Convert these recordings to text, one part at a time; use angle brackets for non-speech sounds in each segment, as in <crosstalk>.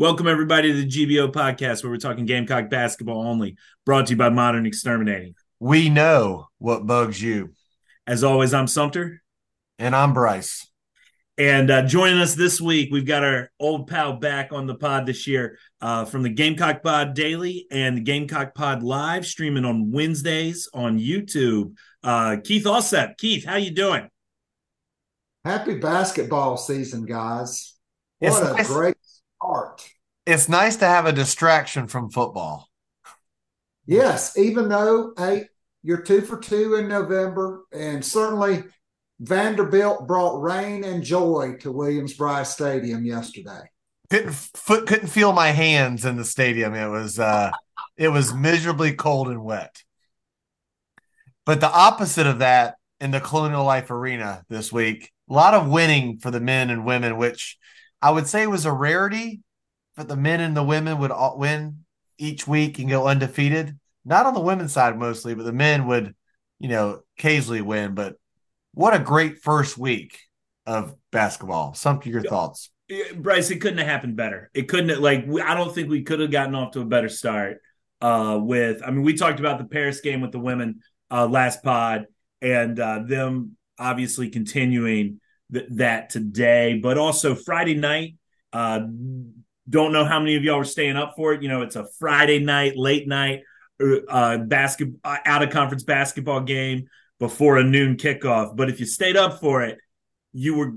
Welcome, everybody, to the GBO podcast where we're talking Gamecock basketball only, brought to you by Modern Exterminating. We know what bugs you. As always, I'm Sumter. And I'm Brice. And uh, joining us this week, we've got our old pal back on the pod this year uh, from the Gamecock Pod Daily and the Gamecock Pod Live, streaming on Wednesdays on YouTube. Uh, Keith Allsep. Keith, how you doing? Happy basketball season, guys. What It's a nice- great It's nice to have a distraction from football. Yes, even though hey, you're two for two in November, and certainly Vanderbilt brought rain and joy to Williams-Brice Stadium yesterday. Couldn't foot couldn't feel my hands in the stadium. It was uh it was miserably cold and wet. But the opposite of that in the Colonial Life Arena this week, a lot of winning for the men and women, which I would say it was a rarity, but the men and the women would all win each week and go undefeated. Not on the women's side mostly, but the men would, you know, occasionally win. But what a great first week of basketball. Some of your thoughts. Brice, it couldn't have happened better. It couldn't have, like I don't think we could have gotten off to a better start. Uh, with I mean, we talked about the Paris game with the women uh, last pod, and uh, them obviously continuing th- that today, but also Friday night. Uh, don't know how many of y'all were staying up for it. You know, it's a Friday night, late night, uh, basket out of conference basketball game before a noon kickoff. But if you stayed up for it, you were,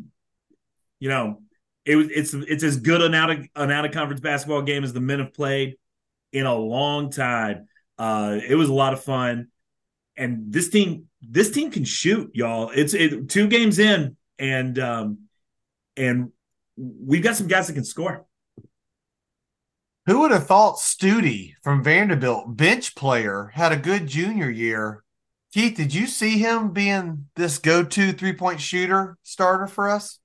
you know, it was it's it's as good an out of an out of conference basketball game as the men have played in a long time. Uh, it was a lot of fun, and this team this team can shoot, y'all. It's it, two games in, and um, and we've got some guys that can score. Who would have thought Stute from Vanderbilt, bench player, had a good junior year? Keith, did you see him being this go-to three-point shooter starter for us?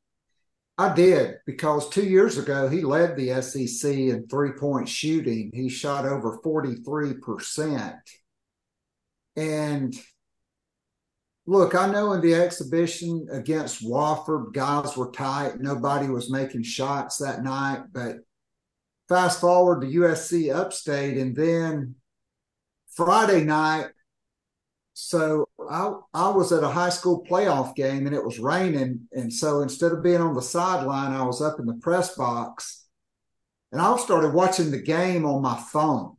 I did because two years ago he led the SEC in three-point shooting. He shot over 43%. And look, I know in the exhibition against Wofford, guys were tight. Nobody was making shots that night. But fast forward to USC upstate, and then Friday night. So I I was at a high school playoff game and it was raining, and so instead of being on the sideline, I was up in the press box, and I started watching the game on my phone.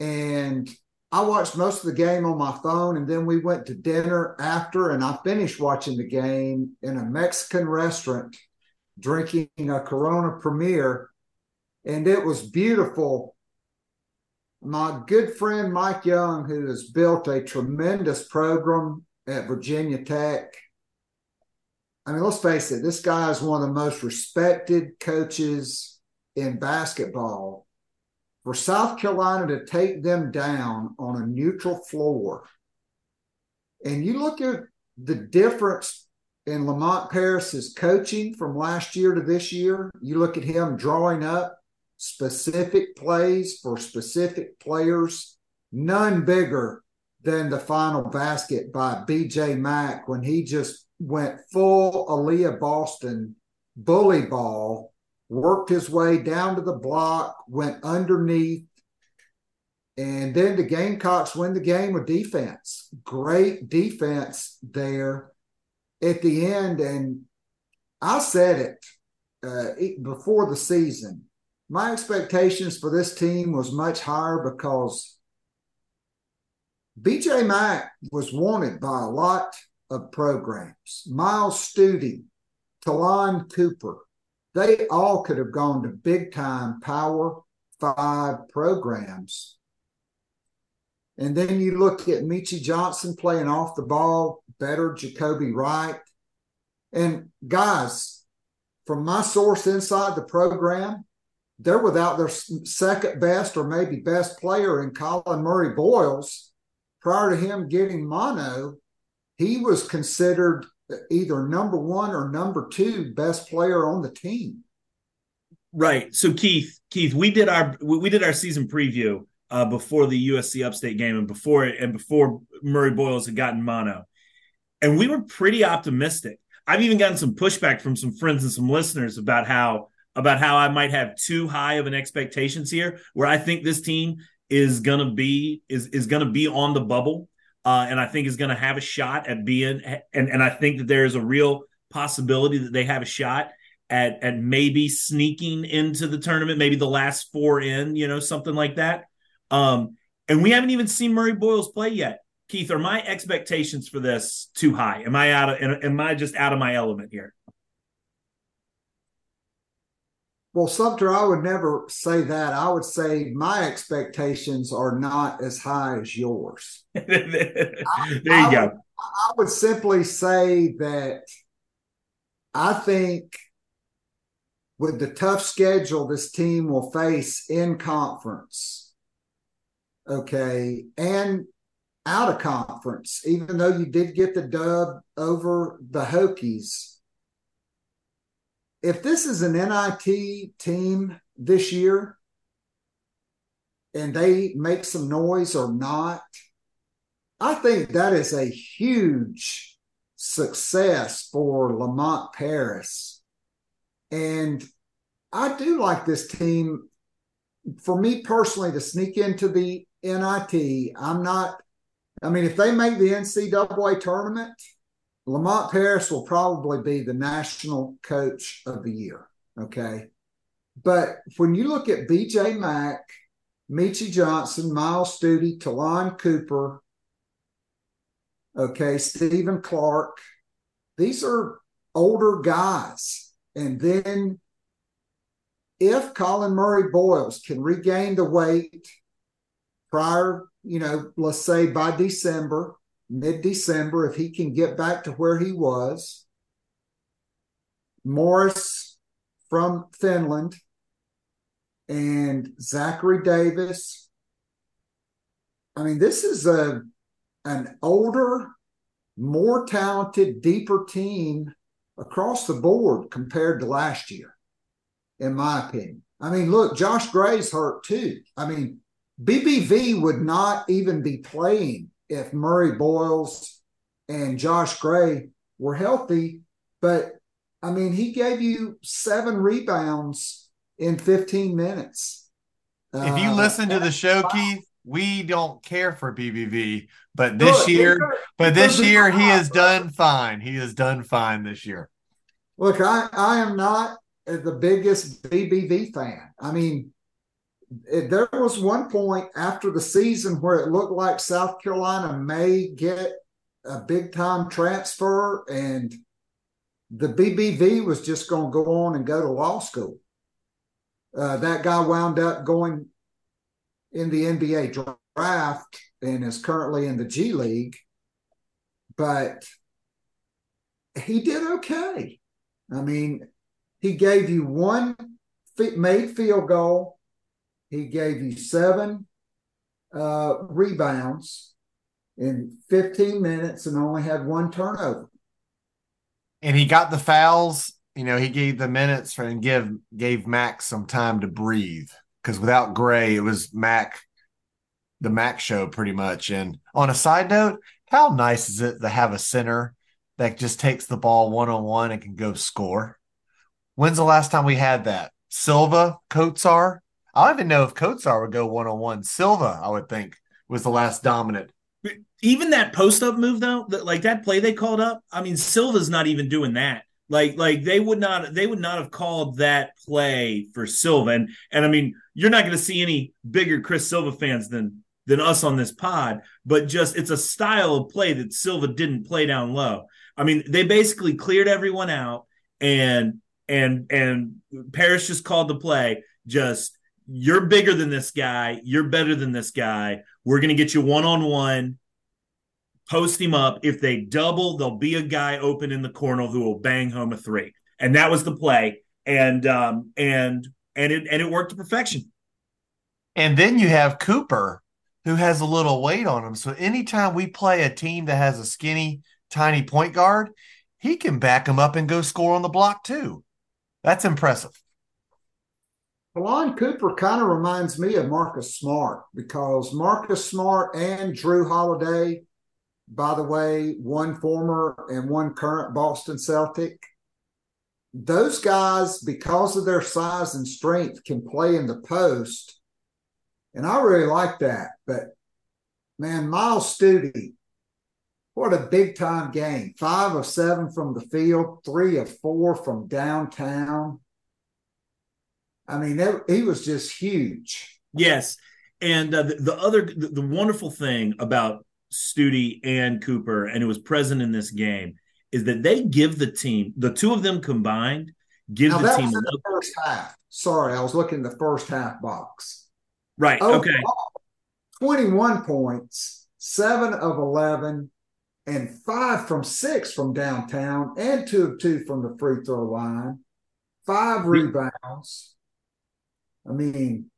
And I watched most of the game on my phone, and then we went to dinner after, and I finished watching the game in a Mexican restaurant, drinking a Corona Premier, and it was beautiful. My good friend Mike Young, who has built a tremendous program at Virginia Tech. I mean, let's face it, this guy is one of the most respected coaches in basketball for South Carolina to take them down on a neutral floor. And you look at the difference in Lamont Paris's coaching from last year to this year, you look at him drawing up specific plays for specific players, none bigger than the final basket by BJ Mack when he just went full Aaliyah Boston bully ball worked his way down to the block, went underneath, and then the Gamecocks win the game with defense. Great defense there at the end. And I said it uh, before the season. My expectations for this team was much higher because BJ Mack was wanted by a lot of programs. Myles Stute, Ta'Lon Cooper, they all could have gone to big time power five programs. And then you look at Meechie Johnson playing off the ball, better Jacoby Wright. And guys, from my source inside the program, they're without their second best or maybe best player in Collin Murray Boyles. Prior to him getting mono, he was considered either number one or number two best player on the team. Right. So Keith, Keith, we did our we did our season preview uh, before the USC Upstate game and before and before Murray Boyles had gotten mono, and we were pretty optimistic. I've even gotten some pushback from some friends and some listeners about how about how I might have too high of an expectations here, where I think this team is gonna be is is gonna be on the bubble, uh, and I think is gonna have a shot at being, and and I think that there is a real possibility that they have a shot at at maybe sneaking into the tournament, maybe the last four in, you know, something like that. Um, and we haven't even seen Murray Boyles play yet. Keith, are my expectations for this too high? Am I out of am I just out of my element here? Well, Sumter, I would never say that. I would say my expectations are not as high as yours. <laughs> there I, you I go. Would, I would simply say that I think with the tough schedule this team will face in conference, okay, and out of conference, even though you did get the dub over the Hokies. If this is an NIT team this year and they make some noise or not, I think that is a huge success for Lamont Paris. And I do like this team. For me personally, to sneak into the NIT, I'm not I mean, if they make the NCAA tournament, Lamont Paris will probably be the national coach of the year. Okay. But when you look at BJ Mack, Meechie Johnson, Myles Stute, Ta'Lon Cooper, okay, Stephen Clark, these are older guys. And then if Collin Murray Boyles can regain the weight prior you know, let's say by December, mid December, if he can get back to where he was. Morris from Finland and Zachary Davis. I mean, this is a an older, more talented, deeper team across the board compared to last year, in my opinion. I mean, look, Josh Gray's hurt too. I mean, BBV would not even be playing if Murray Boyles and Josh Gray were healthy. But I mean, he gave you seven rebounds in 15 minutes. If you uh, listen to the show, Keith, we don't care for BBV, but this look, year, but this year he has done fine. He has done fine this year. Look, I, I am not the biggest BBV fan. I mean, there was one point after the season where it looked like South Carolina may get a big time transfer, and the BBV was just going to go on and go to law school. Uh, that guy wound up going in the NBA draft and is currently in the G League, but he did okay. I mean, he gave you one made field goal he gave you seven uh, rebounds in 15 minutes and only had one turnover. And he got the fouls. You know, he gave the minutes for and give gave Mac some time to breathe because without Gray, it was Mac, the Mac show pretty much. And on a side note, how nice is it to have a center that just takes the ball one on one and can go score? When's the last time we had that? Silva, Kotsar, I don't even know if Kotsar would go one on one. Silva, I would think, was the last dominant. Even that post up move though, that, like that play they called up. I mean, Silva's not even doing that. Like, like they would not, they would not have called that play for Silva. And and I mean, you're not going to see any bigger Chris Silva fans than than us on this pod. But just it's a style of play that Silva didn't play down low. I mean, they basically cleared everyone out, and and and Paris just called the play. Just you're bigger than this guy. You're better than this guy. We're going to get you one on one. Post him up. If they double, there'll be a guy open in the corner who will bang home a three. And that was the play. And um and and it and it worked to perfection. And then you have Cooper, who has a little weight on him. So anytime we play a team that has a skinny, tiny point guard, he can back him up and go score on the block too. That's impressive. Ta'Lon Cooper kind of reminds me of Marcus Smart because Marcus Smart and Jrue Holiday, by the way, one former and one current Boston Celtic. those guys, because of their size and strength, can play in the post. And I really like that. But man, Myles Stute, what a big time game. Five of seven from the field, three of four from downtown. I mean, he was just huge. Yes. And uh, the, the, other, the, the wonderful thing about Stute and Cooper, and it was present in this game, is that they give the team the two of them combined give now, the team the first half. Sorry, I was looking at the first half box. Right. Oh, okay. 21 points, seven of 11, and five from six from downtown, and two of two from the free throw line, five rebounds. I mean,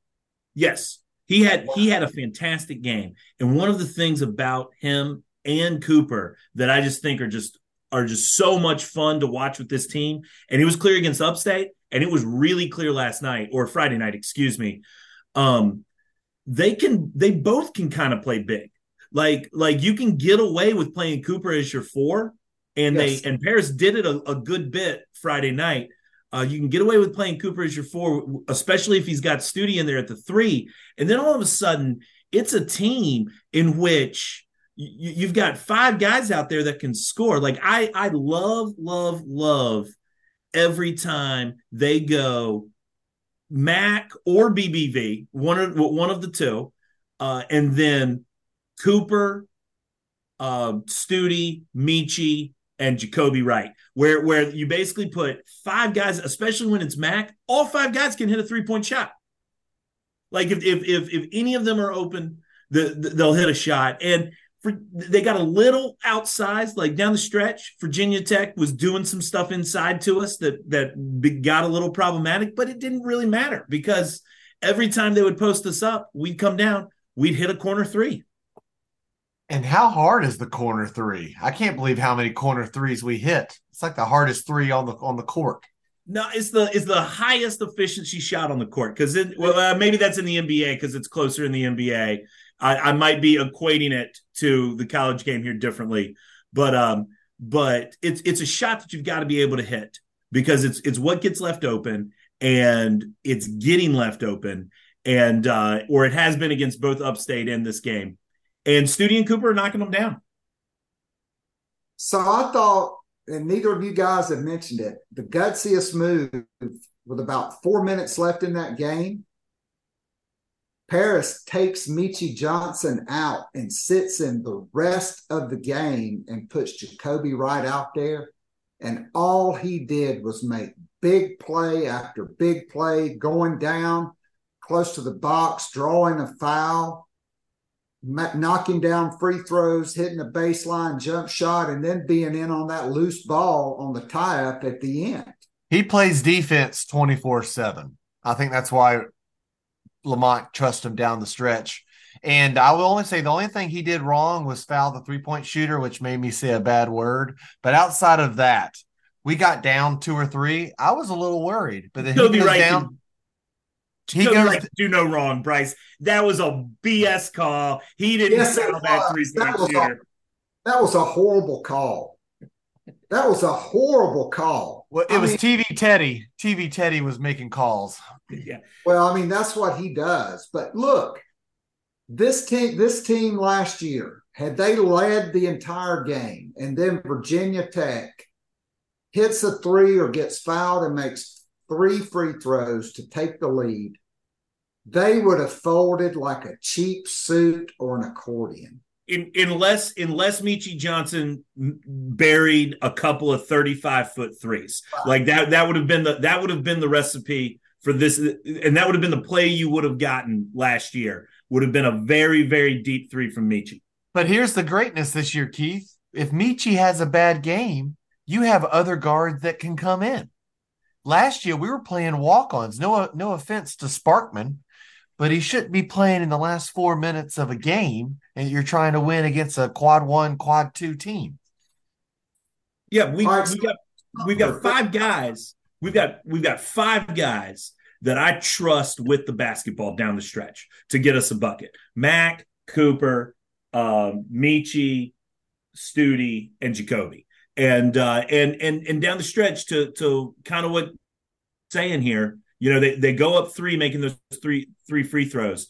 yes, he had he had a fantastic game, and one of the things about him and Cooper that I just think are just are just so much fun to watch with this team. And it was clear against Upstate, and it was really clear last night or Friday night, excuse me. Um, they can they both can kind of play big. Like like you can get away with playing Cooper as your four, and yes. they and Paris did it a, a good bit Friday night. Uh, you can get away with playing Cooper as your four, especially if he's got Stute in there at the three. And then all of a sudden, it's a team in which you, have got five guys out there that can score. Like I, I love, love, love every time they go Mac or BBV, one of one of the two, uh, and then Cooper, uh, Stute, Meechie, and Jacoby Wright, where where you basically put five guys, especially when it's Mac, all five guys can hit a three point shot. Like if if if, if any of them are open, the, the, they'll hit a shot. And for, they got a little outsized, like down the stretch. Virginia Tech was doing some stuff inside to us that that got a little problematic, but it didn't really matter because every time they would post us up, we'd come down, we'd hit a corner three. And how hard is the corner three? I can't believe how many corner threes we hit. It's like the hardest three on the on the court. No, it's the it's the highest efficiency shot on the court because well uh, maybe that's in the NBA because it's closer in the NBA. I, I might be equating it to the college game here differently, but um, but it's it's a shot that you've got to be able to hit because it's it's what gets left open and it's getting left open and uh, or it has been against both Upstate and this game, and Stute and Cooper are knocking them down. So I thought, and neither of you guys have mentioned it, the gutsiest move with about four minutes left in that game Paris takes Meechie Johnson out and sits in the rest of the game and puts Jacoby right out there. And all he did was make big play after big play, going down close to the box, drawing a foul, knocking down free throws, hitting a baseline jump shot, and then being in on that loose ball on the tie up at the end. He plays defense 24 7. I think that's why Lamont trust him down the stretch. And I will only say the only thing he did wrong was foul the three point shooter, which made me say a bad word. But outside of that, we got down two or three. I was a little worried, but then he goes right down. He goes right do no wrong, Brice. That was a BS call. He didn't yes, foul that three point shooter. that was a horrible call. That was a horrible call. Well, it I was mean, TV Teddy. TV Teddy was making calls. Yeah. Well, I mean, that's what he does. But look, this team, this team last year, had they led the entire game, and then Virginia Tech hits a three or gets fouled and makes three free throws to take the lead, they would have folded like a cheap suit or an accordion in, unless unless Meechie Johnson buried a couple of 35 foot threes. Wow. Like that that would have been the that would have been the recipe for this and that would have been the play you would have gotten last year. Would have been a very very deep three from Meechie. But here's the greatness this year, Keith. If Meechie has a bad game, you have other guards that can come in. Last year we were playing walk-ons. No no offense to Sparkman, but he shouldn't be playing in the last four minutes of a game and you're trying to win against a quad one, quad two team. Yeah, we, we got we've got five guys. We've got we've got five guys that I trust with the basketball down the stretch to get us a bucket. Mac, Cooper, um, Meechie, Stute, and Jacoby. And uh, and and and down the stretch to to kind of what saying here, you know, they, they go up three, making those three three free throws.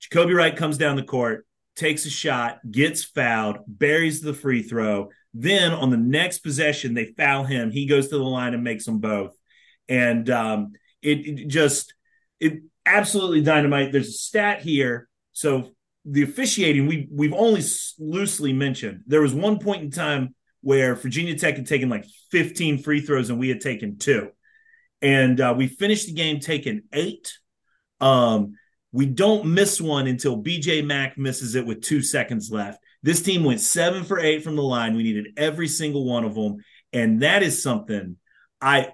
Jacoby Wright comes down the court, takes a shot, gets fouled, buries the free throw. Then on the next possession, they foul him. He goes to the line and makes them both. And um, it, it just it absolutely dynamite. There's a stat here. So the officiating we we've only loosely mentioned. There was one point in time where Virginia Tech had taken like 15 free throws and we had taken two, and uh, we finished the game taking eight. Um, we don't miss one until BJ Mack misses it with two seconds left. This team went seven for eight from the line. We needed every single one of them, and that is something I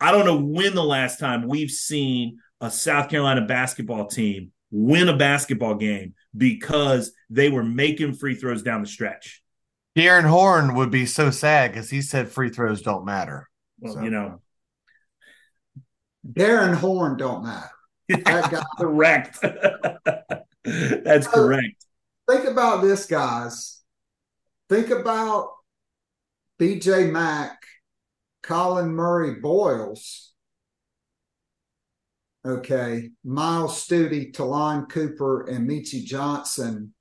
I don't know when the last time we've seen a South Carolina basketball team win a basketball game because they were making free throws down the stretch. Jaren Horn would be so sad because he said free throws don't matter. Well, so. you know, Jaren Horn don't matter. That guy <laughs> correct. <laughs> That's so, correct. Think about this, guys. Think about BJ Mack, Collin Murray Boyles okay, Myles Stute, Ta'Lon Cooper, and Meechie Johnson.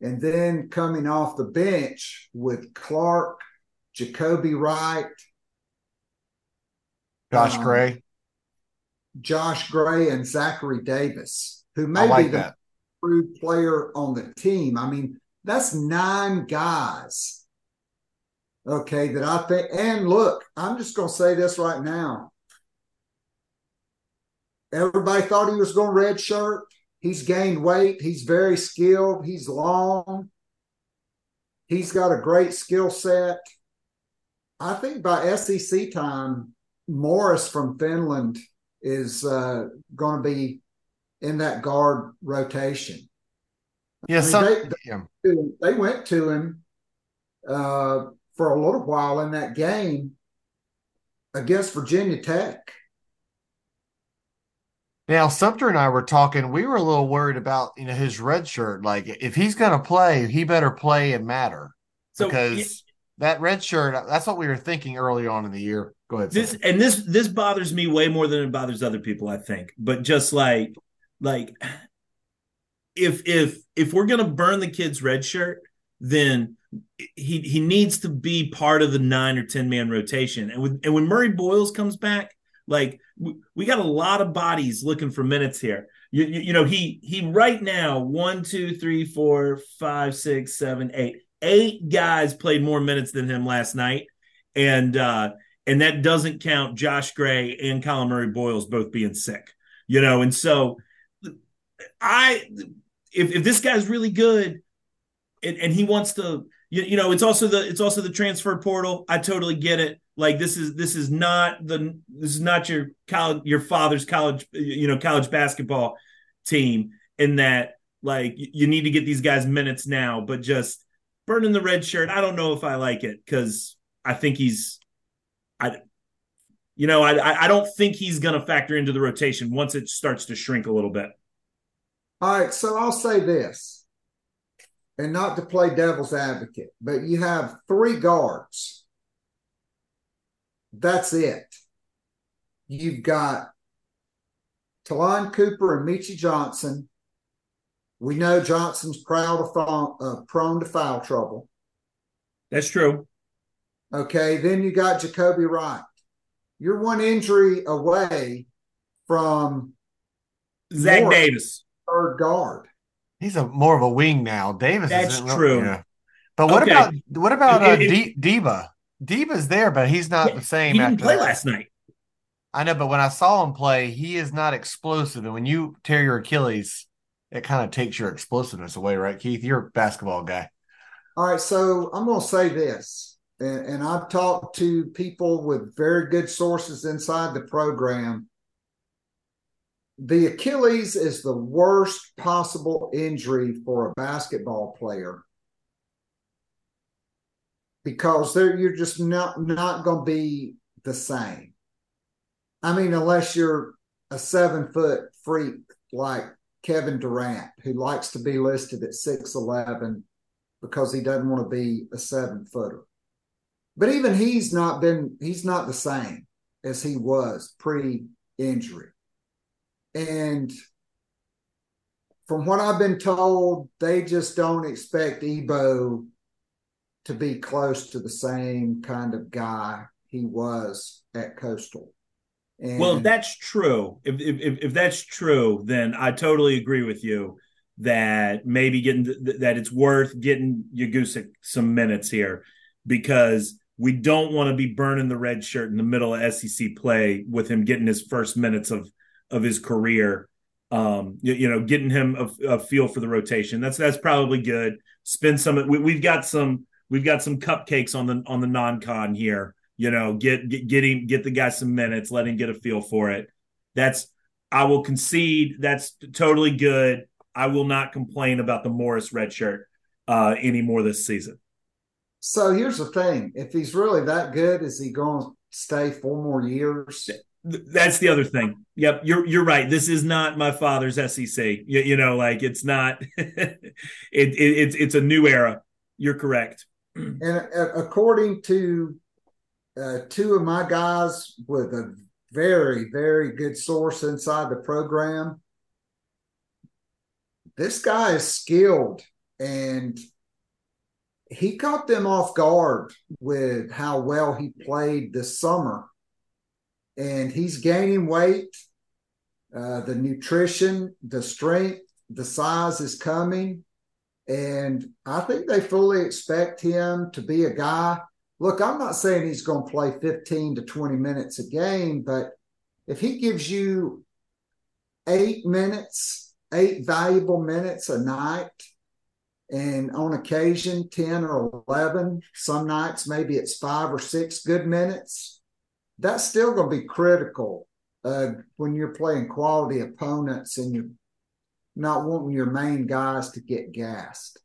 And then coming off the bench with Clark, Jacoby Wright, Josh um, Gray, Josh Gray, and Zachary Davis, who may like be the that. true player on the team. I mean, that's nine guys. Okay, that I think, and look, I'm just going to say this right now. Everybody thought he was going red shirt. He's gained weight. He's very skilled. He's long. He's got a great skill set. I think by SEC time, Morris from Finland is uh, going to be in that guard rotation. Yeah, I mean, they, they, they, went to him uh, for a little while in that game against Virginia Tech. Now, Sumter and I were talking. We were a little worried about you know his red shirt. Like, if he's going to play, he better play and matter so, because yeah. that red shirt. That's what we were thinking early on in the year. Go ahead. This and this this bothers me way more than it bothers other people. I think, but just like like if if if we're going to burn the kid's red shirt, then he he needs to be part of the nine or ten man rotation. And with and when Murray Boyles comes back, like we, we got a lot of bodies looking for minutes here. You, you, you, know, he he right now one, two, three, four, five, six, seven, eight, eight guys played more minutes than him last night, and uh, and that doesn't count Josh Gray and Collin Murray Boyles both being sick. You know, and so I if if this guy's really good, and, and he wants to you, you know it's also the it's also the transfer portal. I totally get it. Like this is this is not the this is not your college your father's college you know college basketball team in that like you need to get these guys minutes now but just burning the red shirt. I don't know if i like it because i think he's i you know i i don't think he's going to factor into the rotation once it starts to shrink a little bit all right so i'll say this and not to play devil's advocate, but you have three guards. That's it. You've got Ta'Lon Cooper and Meechie Johnson. We know Johnson's proud of uh, prone to foul trouble. That's true. Okay, then you got Jacoby Wright. You're one injury away from Zach Davis, third guard. He's a more of a wing now. Davis. That's true. Yeah. But what okay. about what about uh, D- Dibba? Dibba's there, but he's not yeah, the same. He didn't play that. last night. I know, but when I saw him play, he is not explosive. And when you tear your Achilles, it kind of takes your explosiveness away, right, Keith? You're a basketball guy. All right, so I'm going to say this, and, and I've talked to people with very good sources inside the program the Achilles is the worst possible injury for a basketball player because they're, you're just not not going to be the same. I mean, unless you're a seven foot freak like Kevin Durant, who likes to be listed at six eleven because he doesn't want to be a seven footer. But even he's not been he's not the same as he was pre-injury. And from what I've been told, they just don't expect Ebo to be close to the same kind of guy he was at Coastal. And well, if that's true, if, if if that's true, then I totally agree with you that maybe getting that it's worth getting Ugusuk some minutes here because we don't want to be burning the red shirt in the middle of SEC play with him getting his first minutes of of his career. Um, you, you know, getting him a, a, feel for the rotation. That's that's probably good. Spend some. We, we've got some. We've got some cupcakes on the on the non-con here. You know, get get get him get the guy some minutes. Let him get a feel for it. That's I will concede. That's totally good. I will not complain about the Morris red shirt uh, anymore this season. So here's the thing: if he's really that good, is he going to stay four more years? That's the other thing. Yep, you're you're right. This is not my father's SEC. You, you know, like it's not. <laughs> it, it, it's it's a new era. You're correct. <clears throat> And uh, according to uh, two of my guys with a very very good source inside the program, this guy is skilled and he caught them off guard with how well he played this summer. And he's gaining weight. Uh, the nutrition, the strength, the size is coming. And I think they fully expect him to be a guy. Look, I'm not saying he's going to play 15 to 20 minutes a game, but if he gives you eight minutes, eight valuable minutes a night, and on occasion 10 or 11 some nights maybe it's five or six good minutes that's still going to be critical uh, when you're playing quality opponents and you're not wanting your main guys to get gassed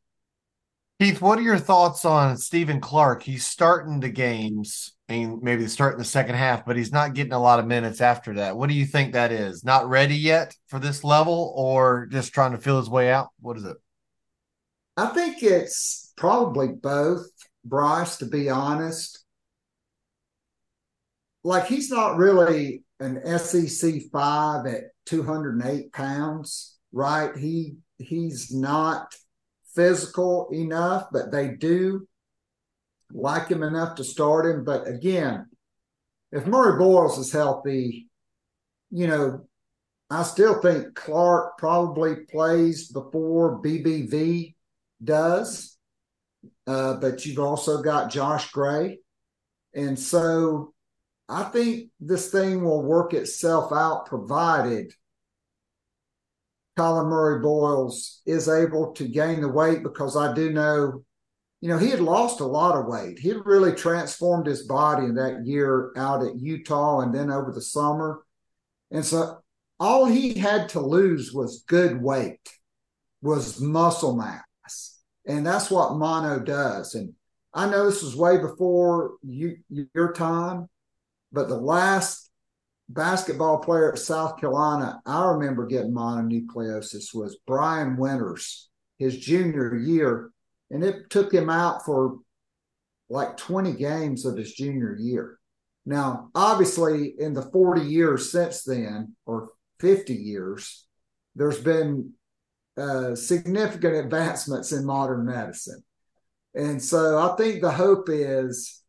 Keith, what are your thoughts on Stephen Clark? He's starting the games. Mean, maybe starting the second half, but he's not getting a lot of minutes after that. What do you think that is? Not ready yet for this level, or just trying to feel his way out? What is it? I think it's probably both, Brice, to be honest. Like he's not really an SEC five at 208 pounds, right? He he's not physical enough, but they do like him enough to start him. But again, if Murray Boyles is healthy, you know, I still think Clark probably plays before BBV does, uh, but you've also got Josh Gray. And so I think this thing will work itself out provided Collin Murray Boyles is able to gain the weight because I do know, you know, he had lost a lot of weight. He had really transformed his body in that year out at Utah and then over the summer. And so all he had to lose was good weight, was muscle mass. And that's what mono does. And I know this was way before you, your time, but the last basketball player at South Carolina I remember getting mononucleosis was Brian Winters, his junior year. And it took him out for like 20 games of his junior year. Now, obviously, in the 40 years since then, or 50 years, there's been uh, significant advancements in modern medicine. And so I think the hope is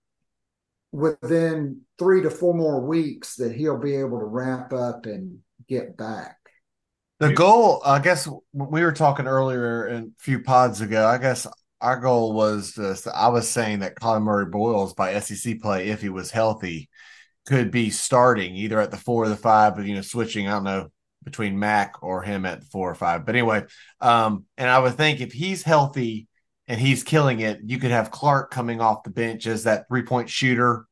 within three to four more weeks that he'll be able to ramp up and get back. The goal, I guess, we were talking earlier in a few pods ago. I guess our goal was just, I was saying that Collin Murray Boyles by SEC play, if he was healthy, could be starting either at the four or the five, but, you know, switching, I don't know, between Mac or him at four or five. But anyway, um, and I would think if he's healthy and he's killing it, you could have Clark coming off the bench as that three point shooter,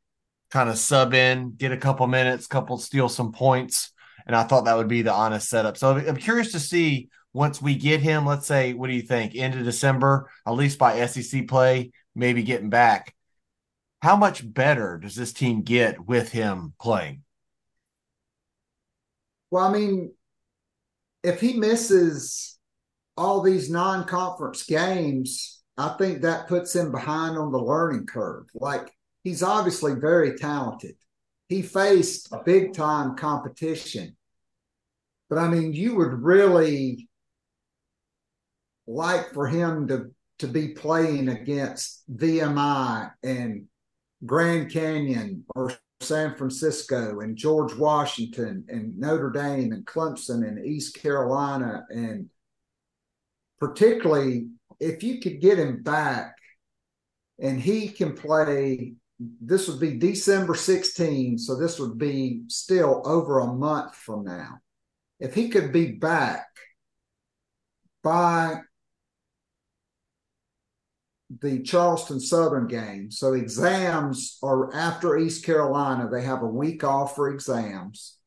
kind of sub in, get a couple minutes, couple steal some points. And I thought that would be the honest setup. So I'm curious to see once we get him, let's say, what do you think? end of December, at least by SEC play, maybe getting back. How much better does this team get with him playing? Well, I mean, if he misses all these non-conference games, I think that puts him behind on the learning curve. Like he's obviously very talented. He faced big time competition. But I mean, you would really like for him to to be playing against VMI and Grand Canyon or San Francisco and George Washington and Notre Dame and Clemson and East Carolina. And particularly if you could get him back and he can play this would be December 16 so this would be still over a month from now. If he could be back by the Charleston Southern game. So exams are after East Carolina, they have a week off for exams.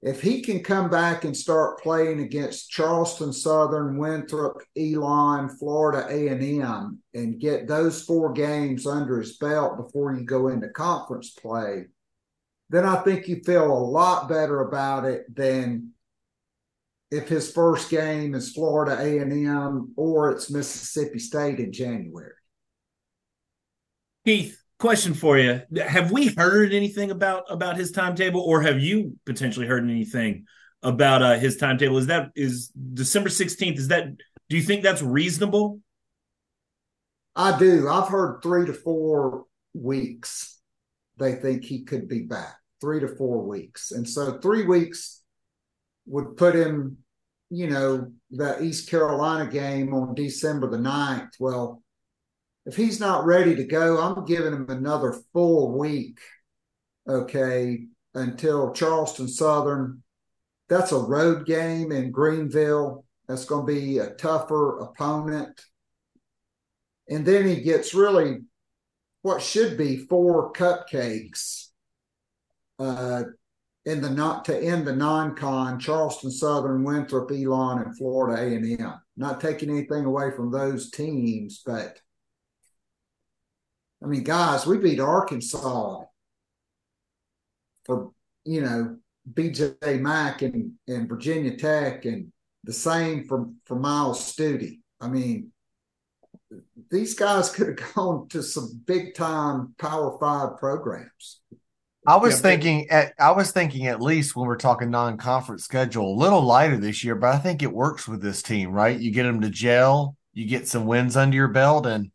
If he can come back and start playing against Charleston Southern, Winthrop, Elon, Florida A&M and get those four games under his belt before you go into conference play, then I think you feel a lot better about it than if his first game is Florida A&M or it's Mississippi State in January. Keith, question for you: Have we heard anything about about his timetable, or have you potentially heard anything about uh, his timetable? Is that is December sixteenth? Is that do you think that's reasonable? I do. I've heard three to four weeks. They think he could be back. Three to four weeks, and so three weeks would put him you know, that East Carolina game on December the 9th. Well, if he's not ready to go, I'm giving him another full week, okay, until Charleston Southern. That's a road game in Greenville. That's going to be a tougher opponent. And then he gets really what should be four cupcakes uh, in the not to end the non-con Charleston Southern, Winthrop, Elon, and Florida A and M. Not taking anything away from those teams, but I mean, guys, we beat Arkansas for you know BJ Mack and, and Virginia Tech, and the same for for Myles Stute. I mean, these guys <laughs> could have gone to some big time Power Five programs. I was yeah, thinking at I was thinking at least when we're talking non-conference schedule, a little lighter this year, but I think it works with this team, right? You get them to gel, you get some wins under your belt, and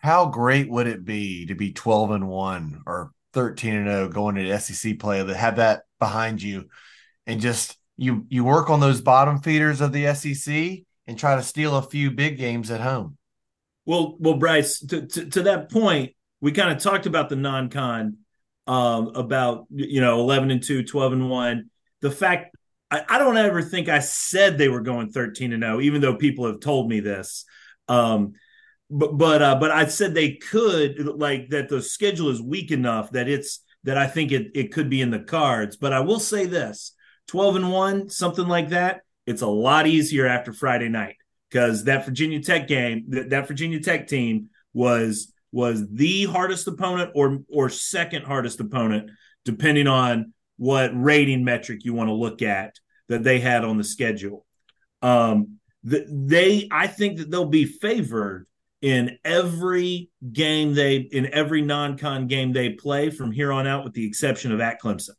how great would it be to be 12 and 1 or 13 and 0 going to SEC play that have that behind you and just you you work on those bottom feeders of the SEC and try to steal a few big games at home. Well, well, Brice, to, to, to that point, we kind of talked about the non-con um, about you know 11 and 2 12 and 1 the fact I, I, don't ever think i said they were going 13 and 0 even though people have told me this. Um, but but uh, but i said they could like that the schedule is weak enough that it's that i think it, it could be in the cards. But i will say this 12 and 1 something like that it's a lot easier after friday night because that virginia tech game that, that virginia tech team was was the hardest opponent or or second hardest opponent, depending on what rating metric you want to look at that they had on the schedule. Um, the, they, I think that they'll be favored in every game they in every non-con game they play from here on out, with the exception of at Clemson.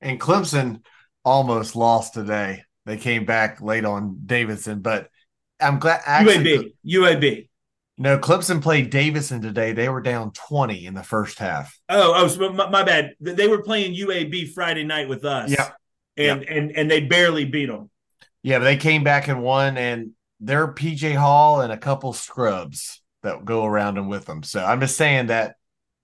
And Clemson almost lost today. They came back late on Davidson, but I'm glad. Actually, UAB, UAB. No, Clemson played Davidson today. They were down 20 in the first half. Oh, oh, so my, my, bad. They were playing UAB Friday night with us. Yeah. And, and, and they barely beat them. Yeah, but they came back and won, and they're PJ Hall and a couple scrubs that go around and with them. So I'm just saying that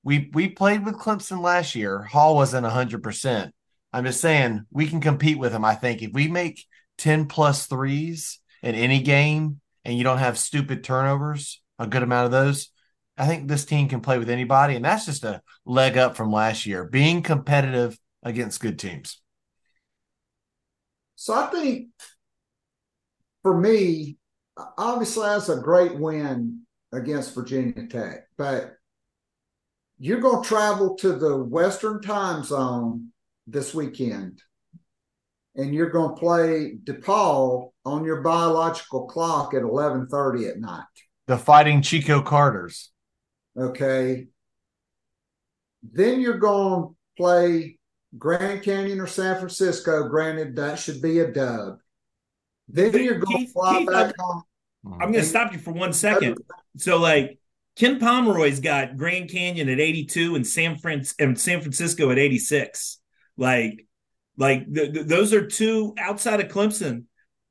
we we played with Clemson last year. Hall wasn't 100%. I'm just saying we can compete with them. I think if we make 10 plus threes in any game and you don't have stupid turnovers, a good amount of those. I think this team can play with anybody, and that's just a leg up from last year, being competitive against good teams. So I think for me, obviously that's a great win against Virginia Tech, but you're going to travel to the Western time zone this weekend and you're going to play DePaul on your biological clock at 11:30 at night the fighting Chico Carters. Okay. Then you're going to play Grand Canyon or San Francisco. Granted, that should be a dub. Then But you're going Keith- to fly Keith, back home. I'm going to stop you for one second. So, like, Ken Pomeroy's got Grand Canyon at 82 and San Fran and San Francisco at 86. Like, like th- th- those are two outside of Clemson.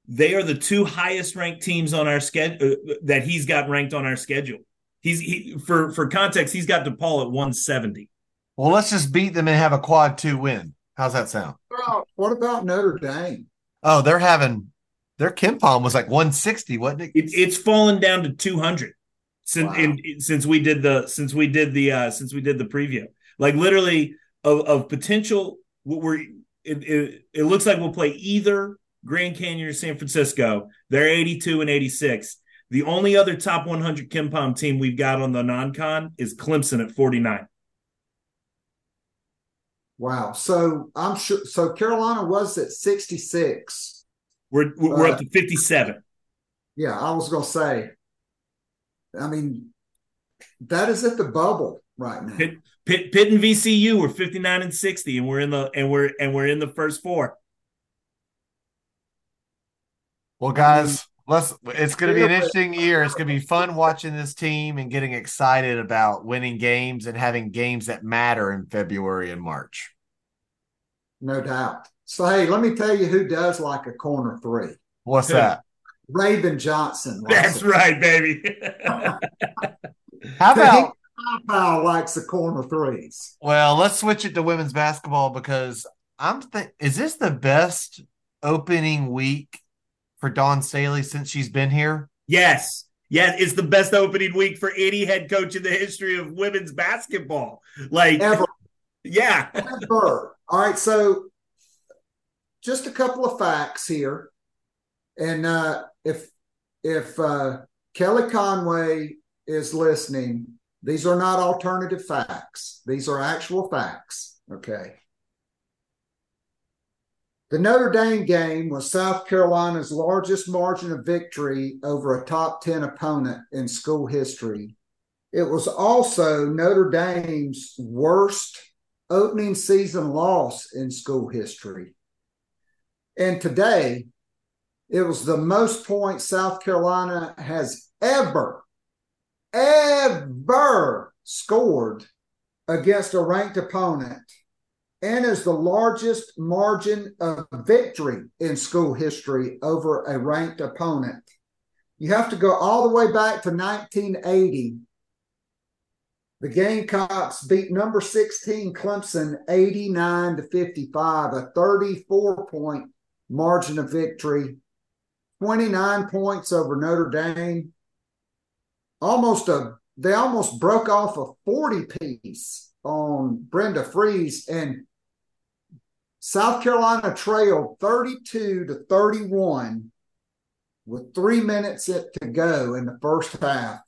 They are the two highest ranked teams on our schedule uh, that he's got ranked on our schedule. He's he, for for context, he's got DePaul at 170. Well, let's just beat them and have a quad two win. How's that sound? Well, What about Notre Dame? Oh, they're having their KenPom was like 160, wasn't it? It, it's fallen down to 200 since Wow. in, since we did the since we did the uh since we did the preview. Like literally of, of potential, what we're it, it it looks like we'll play either Grand Canyon or San Francisco. They're 82 and 86. The only other top 100 KenPom team we've got on the non-con is Clemson at 49. Wow. So I'm sure. So Carolina was at 66. We're we're Uh, up to 57. Yeah, I was going to say. I mean, that is at the bubble right now. Pitt, Pitt, Pitt and VCU were 59 and 60, and we're in the and we're and we're in the first four. Well, guys, mm-hmm. let's. It's going to be an interesting year. It's going to be fun watching this team and getting excited about winning games and having games that matter in February and March. No doubt. So hey, let me tell you who does like a corner three. What's Who? that? Raven Johnson. likes That's it. right, baby. How about? Powell likes the corner threes. Well, let's switch it to women's basketball because I'm think. Is this the best opening week for Dawn Staley since she's been here? yes. Yes, it's the best opening week for any head coach in the history of women's basketball. Like, Ever. yeah. Ever. All right. So just a couple of facts here. And uh, if if uh, Kelly Conway is listening, these are not alternative facts. These are actual facts. Okay. The Notre Dame game was South Carolina's largest margin of victory over a top 10 opponent in school history. It was also Notre Dame's worst opening season loss in school history. And today, it was the most points South Carolina has ever, ever scored against a ranked opponent and is the largest margin of victory in school history over a ranked opponent. You have to go all the way back to 1980 the Gamecocks beat number 16 Clemson 89 to 55, a 34 point margin of victory, 29 points over Notre Dame. Almost a they almost broke off a 40 piece on Brenda Frese and South Carolina trailed 32 to 31 with 3 minutes to go in the first half.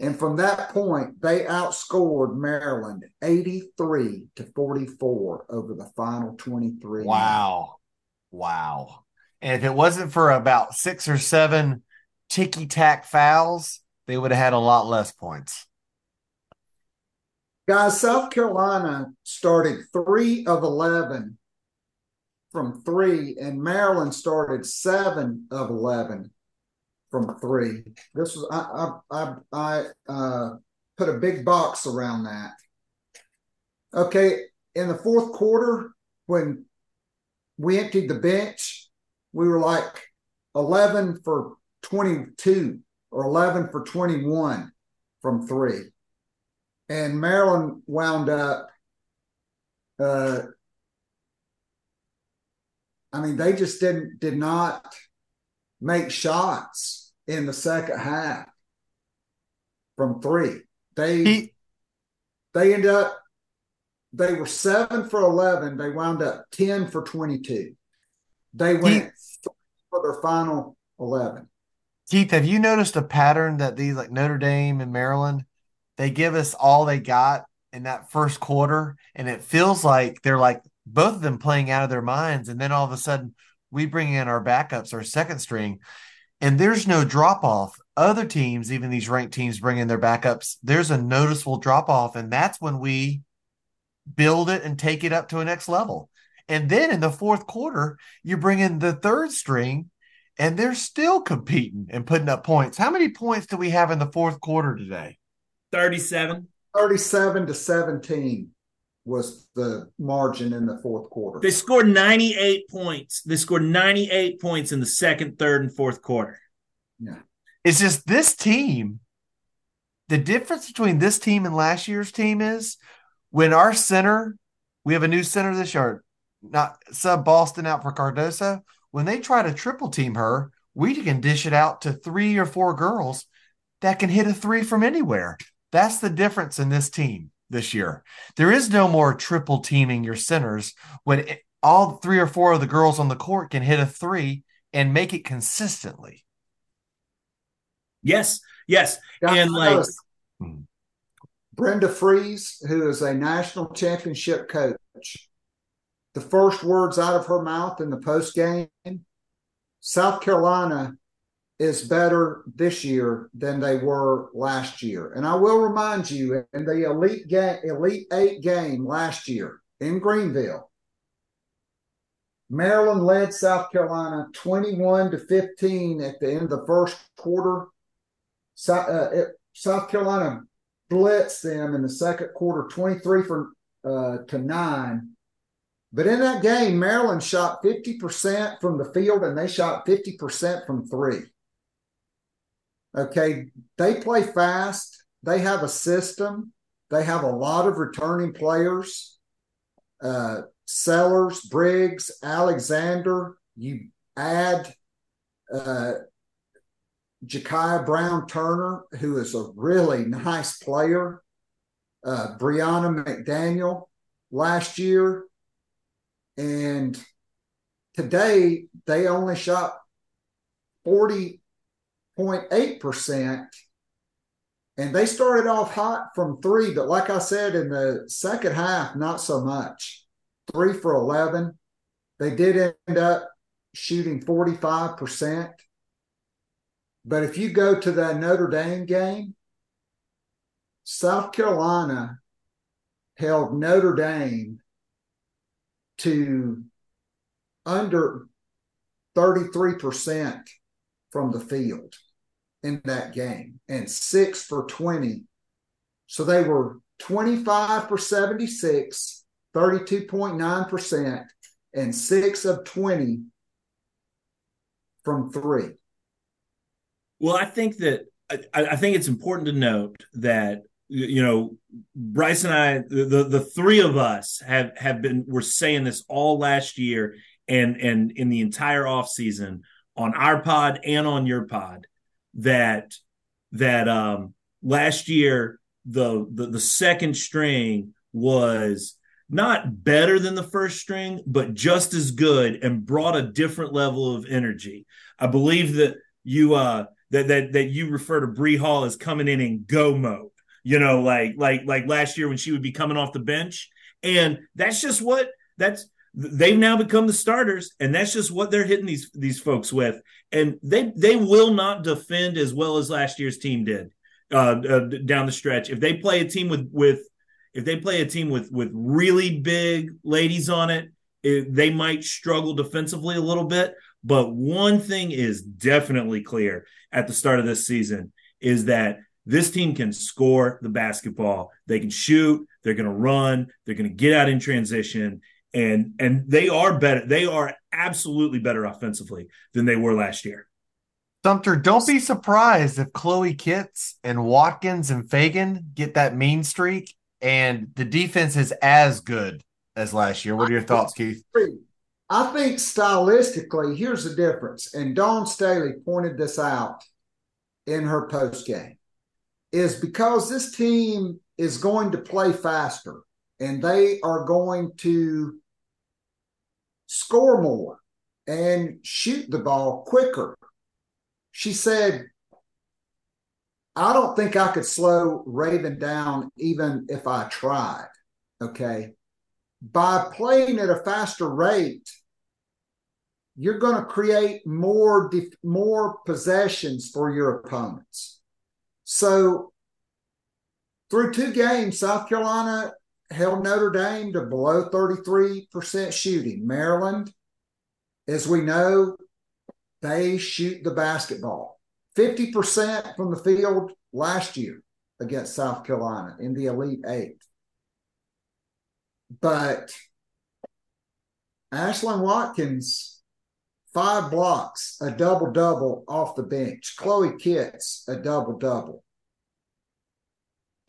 And from that point, they outscored Maryland 83 to 44 over the final 23. Wow. Wow. And if it wasn't for about six or seven ticky tack fouls, they would have had a lot less points. Guys, South Carolina started 3 of 11 from 3 and Maryland started 7 of 11 from 3. This was I I I, I uh, put a big box around that. Okay, in the fourth quarter when we emptied the bench, we were like 11 for 22 or 11 for 21 from 3 and Maryland wound up. Uh, I mean, they just didn't did not make shots in the second half from three. They He, they ended up they were seven for eleven. They wound up ten for twenty two. They went for their final eleven. Keith, have you noticed a pattern that these like Notre Dame and Maryland, they give us all they got in that first quarter, and it feels like they're like both of them playing out of their minds, and then all of a sudden we bring in our backups, our second string, and there's no drop off. Other teams, even these ranked teams, bring in their backups. There's a noticeable drop off, and that's when we build it and take it up to a next level. And then in the fourth quarter, you bring in the third string and they're still competing and putting up points. How many points do we have in the fourth quarter today? 37. 37 to 17 was the margin in the fourth quarter. They scored 98 points. They scored 98 points in the second, third, and fourth quarter. Yeah. It's just this team. The difference between this team and last year's team is when our center, we have a new center this year, not sub Boston out for Cardoso. When they try to triple team her, we can dish it out to three or four girls that can hit a three from anywhere. That's the difference in this team this year. There is no more triple teaming your centers when it, all three or four of the girls on the court can hit a three and make it consistently. Yes, yes. and like Brenda Frese, who is a national championship coach, the first words out of her mouth in the post game South Carolina is better this year than they were last year. And I will remind you in the Elite Elite 8 game last year in Greenville, Maryland led South Carolina 21 to 15 at the end of the first quarter. South, uh, South Carolina blitzed them in the second quarter 23 for uh, to 9 but in that game, Maryland shot 50% from the field and they shot 50% from three. Okay. They play fast. They have a system. They have a lot of returning players. Uh, Sellers, Briggs, Alexander. You add uh, Jakia Brown Turner, who is a really nice player. Uh, Brianna McDaniel last year. And today they only shot 40.8%. And they started off hot from three, but like I said, in the second half, not so much. Three for 11. They did end up shooting 45%. But if you go to the Notre Dame game, South Carolina held Notre Dame to under 33% from the field in that game and six for 20. So they were 25 for 76, 32.9%, and six of 20 from three. Well, I think that I, I think it's important to note that you know Brice and i the the three of us have have been we're saying this all last year and and in the entire off season on our pod and on your pod that that um last year the the, the second string was not better than the first string but just as good and brought a different level of energy i believe that you uh that that that you refer to Bree Hall as coming in in go mode you know, like like like last year when she would be coming off the bench. And that's just what that's they've now become the starters, and that's just what they're hitting these these folks with. And they they will not defend as well as last year's team did uh, uh, down the stretch. If they play a team with with if they play a team with with really big ladies on it, it, they might struggle defensively a little bit. But one thing is definitely clear at the start of this season is that this team can score the basketball. They can shoot. They're going to run. They're going to get out in transition, and and they are better. They are absolutely better offensively than they were last year. Sumter, don't be surprised if Chloe Kitts and Watkins and Feagin get that mean streak, and the defense is as good as last year. What are your thoughts, Keith? I think stylistically, here's the difference, and Dawn Staley pointed this out in her post game is because this team is going to play faster and they are going to score more and shoot the ball quicker. She said, I don't think I could slow Raven down even if I tried. Okay. By playing at a faster rate, you're going to create more more possessions for your opponents. So through two games, South Carolina held Notre Dame to below 33% shooting. Maryland, as we know, they shoot the basketball 50% from the field last year against South Carolina in the Elite Eight. But Ashlyn Watkins, five blocks, a double double off the bench. Chloe Kitts, a double double.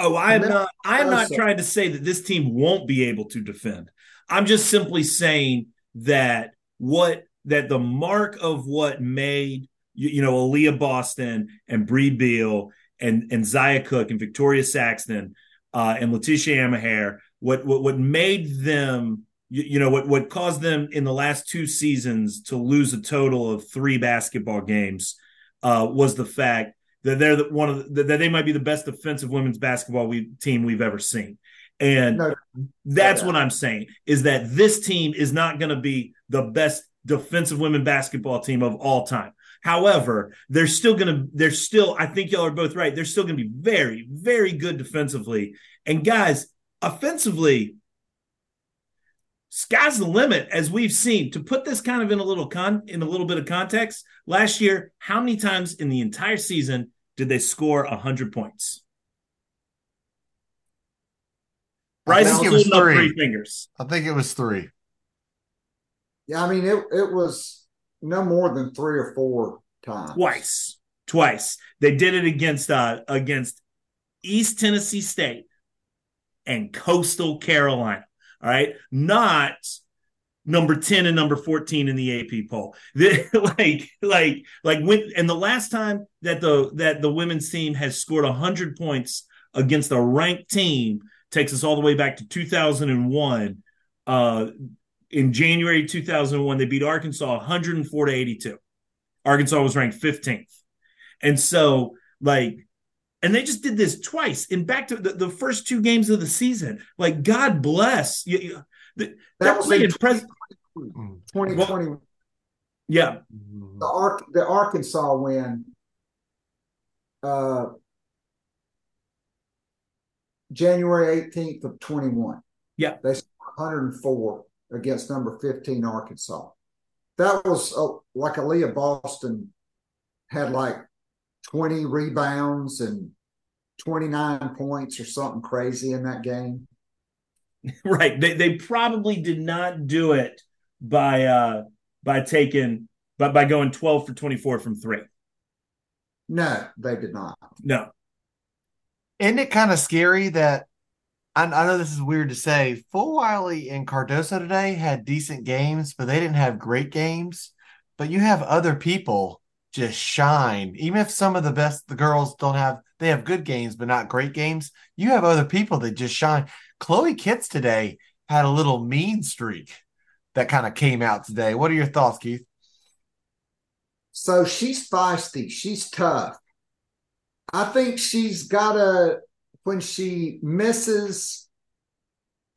Oh, I'm not. I'm not trying to say that this team won't be able to defend. I'm just simply saying that what that the mark of what made you, you know Aliyah Boston and Brea Beal and and Zia Cooke and Victoria Saxton uh, and Laeticia Amihere, what what what made them you, you, know what what caused them in the last two seasons to lose a total of three basketball games uh, was the fact that they're the, one of the, that they might be the best defensive women's basketball we, team we've ever seen. And no, that's no, what I'm saying is that this team is not going to be the best defensive women basketball team of all time. However, they're still going to, they're still, I think y'all are both right. They're still going to be very, very good defensively. And guys, offensively, sky's the limit as we've seen. To put this kind of in a little con in a little bit of context last year how many times in the entire season did they score 100 points? Brice I think it was three. three. fingers. I think it was three. Yeah i mean it, it was no more than three or four times. Twice. Twice. They did it against uh against east tennessee state and coastal carolina all right. Not number 10 and number 14 in the AP poll. <laughs> like, like, like when, and the last time that the, that the women's team has scored 100 points against a ranked team takes us all the way back to 2001. Uh, in January 2001, they beat Arkansas 104 to 82. Arkansas was ranked 15th. And so, like, and they just did this twice in back to the, the first two games of the season. Like, God bless. You, you, the, that was in 2020. Well, yeah. The, Ar- the Arkansas win. Uh, January 18th of 21. Yeah. They scored 104 against number 15 Arkansas. That was uh, like Aliyah Boston had like 20 rebounds and 29 points or something crazy in that game. <laughs> Right. They they probably did not do it by uh by taking but by going 12 for 24 from 3. No, they did not. No. Isn't it kind of scary that I, I know this is weird to say. Fulwiley and Cardoso today had decent games, but they didn't have great games. But you have other people just shine. Even if some of the best the girls don't have they have good games but not great games, you have other people that just shine. Chloe Kitts today had a little mean streak that kind of came out today. What are your thoughts, Keith? So she's feisty, she's tough. I think she's got a when she misses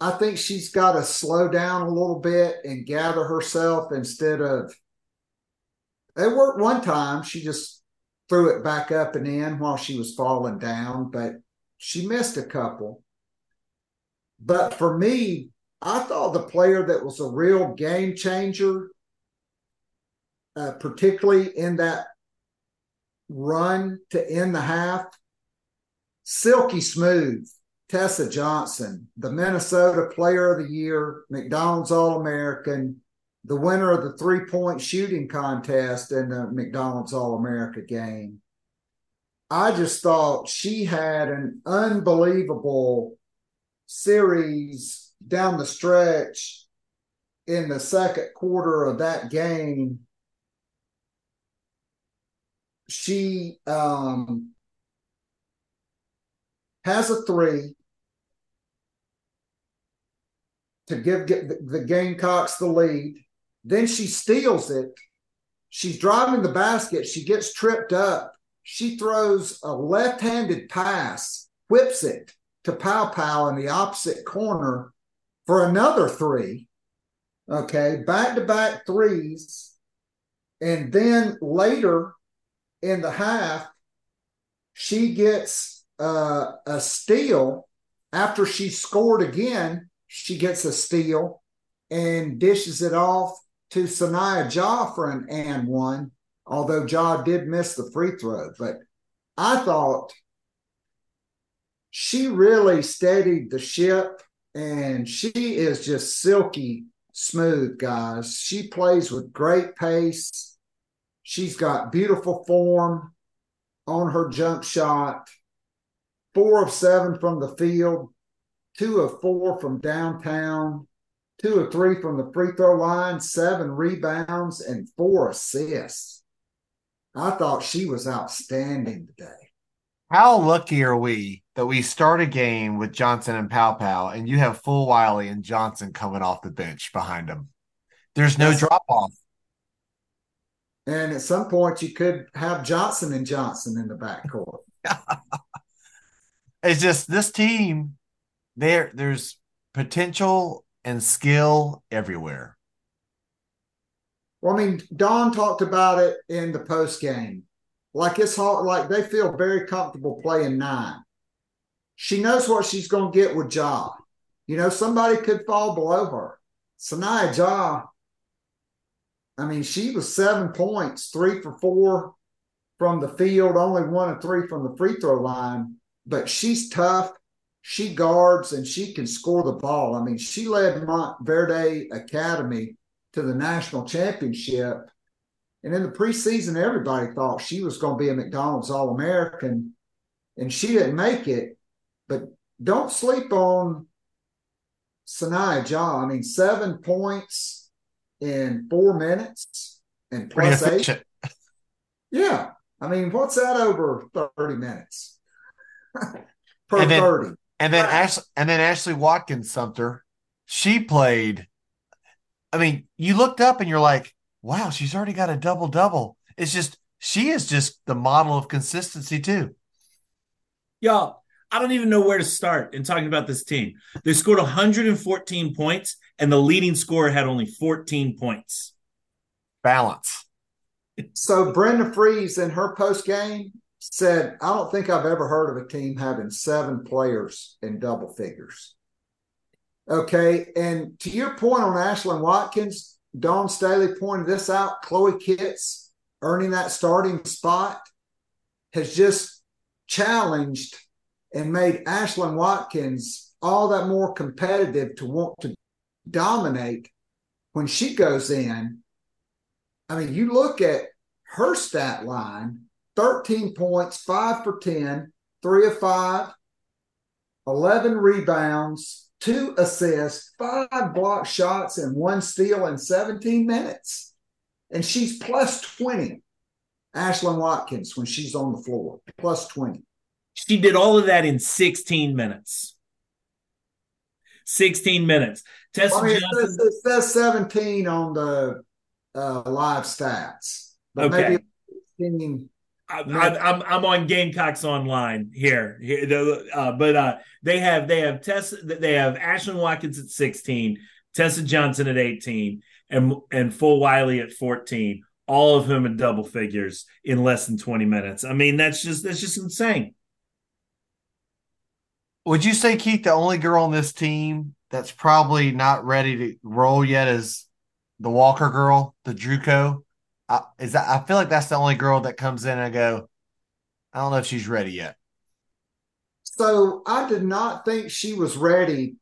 I think she's got to slow down a little bit and gather herself instead of it worked one time. She just threw it back up and in while she was falling down, but she missed a couple. But for me, I thought the player that was a real game changer, uh, particularly in that run to end the half, silky smooth. Tessa Johnson, the Minnesota Player of the Year, McDonald's All American, the winner of the three point shooting contest in the McDonald's All America game. I just thought she had an unbelievable series down the stretch in the second quarter of that game. She um, has a three to give the, the Gamecocks the lead. Then she steals it. She's driving the basket. She gets tripped up. She throws a left handed pass, whips it to Paopao in the opposite corner for another three. Okay, back to back threes. And then later in the half, she gets uh, a steal after she scored again, she gets a steal and dishes it off to Sahnya Jah for an and one, although Jah did miss the free throw. But I thought she really steadied the ship and she is just silky smooth, guys. She plays with great pace. She's got beautiful form on her jump shot. Four of seven from the field, two of four from downtown, two of three from the free throw line, seven rebounds, and four assists. I thought she was outstanding today. How lucky are we that we start a game with Johnson and Paopao, and you have Fulwiley and Johnson coming off the bench behind them? There's no drop off. And at some point, you could have Johnson and Johnson in the backcourt. <laughs> it's just this team. There, there's potential and skill everywhere. Well, I mean, Dawn talked about it in the post game. Like it's hard, like they feel very comfortable playing nine. She knows what she's going to get with Jah. You know, somebody could fall below her. Sahnya Jah, I mean, she was seven points, three for four from the field, only one of three from the free throw line. But she's tough. She guards and she can score the ball. I mean, she led Montverde Academy to the national championship and in the preseason, everybody thought she was going to be a McDonald's All American, and she didn't make it. But don't sleep on Sahnya Jah. I mean, seven points in four minutes and plus eight. Yeah. I mean, what's that over 30 minutes? <laughs> per then, 30. And then Ash, and then Ashlyn Watkins Sumter, she played. I mean, you looked up and you're like, wow, she's already got a double double. It's just she is just the model of consistency too. Y'all, I don't even know where to start in talking about this team. They scored 114 points, and the leading scorer had only 14 points. Balance. So Brenda Frese in her post game said, I don't think I've ever heard of a team having seven players in double figures. Okay. And to your point on Ashlyn Watkins, Dawn Staley pointed this out. Chloe Kitts earning that starting spot has just challenged and made Ashlyn Watkins all that more competitive to want to dominate when she goes in. I mean, you look at her stat line 13 points, 5 for 10, 3 of 5, 11 rebounds, two assists, five block shots, and one steal in 17 minutes. And she's plus 20. Ashlyn Watkins, when she's on the floor, plus 20. She did all of that in 16 minutes. 16 minutes. Tessa I mean, Johnson, it, says, 17 on the uh, live stats. But okay. maybe 16 I, am I'm on Gamecocks online here. Here, uh, but uh, they have they have Tessa they have Ashlyn Watkins at 16, Tessa Johnson at 18, and and Fulwiley at 14. All of whom in double figures in less than 20 minutes. I mean, that's just that's just insane. Would you say Keith, the only girl on this team that's probably not ready to roll yet is the Walker girl, the Druco? I, is that I feel like that's the only girl that comes in and I go, I don't know if she's ready yet. So I did not think she was ready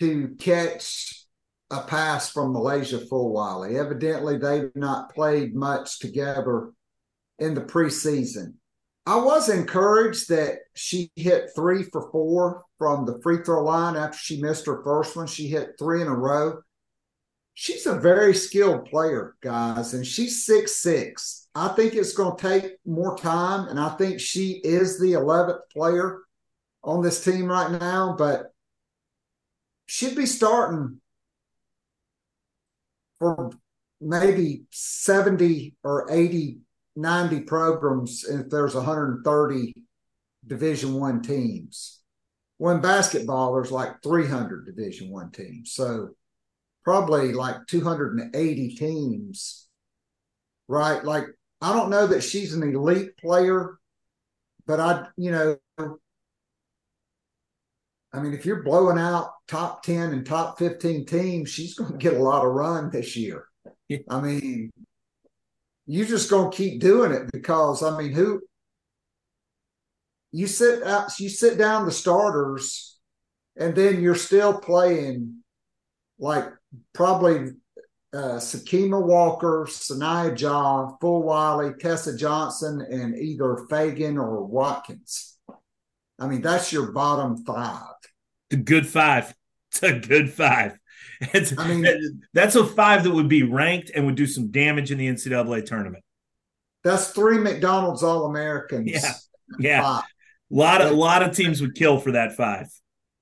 to catch a pass from MiLaysia Fulwiley. Evidently, they've not played much together in the preseason. I was encouraged that she hit three for four from the free throw line after she missed her first one. She hit three in a row she's a very skilled player, guys, and she's six six. I think it's going to take more time, and I think she is the eleventh player on this team right now, but she'd be starting for maybe 70 or 80 90 programs if there's 130 division one teams when basketball there's like 300 division one teams so probably like 280 teams, right? Like, I don't know that she's an elite player, but I, you know, I mean, if you're blowing out top 10 and top 15 teams, she's going to get a lot of run this year. Yeah. I mean, you're just going to keep doing it because, I mean, who you sit out, you sit down the starters and then you're still playing like probably uh, Sakima Walker, Sania Fulwiley, Tessa Johnson, and either Feagin or Watkins. I mean, that's your bottom five. The good five. It's a good five. It's, I mean, that's a five that would be ranked and would do some damage in the NCAA tournament. That's three McDonald's All Americans. Yeah, yeah. Five. A lot of a lot of teams would kill for that five.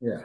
Yeah.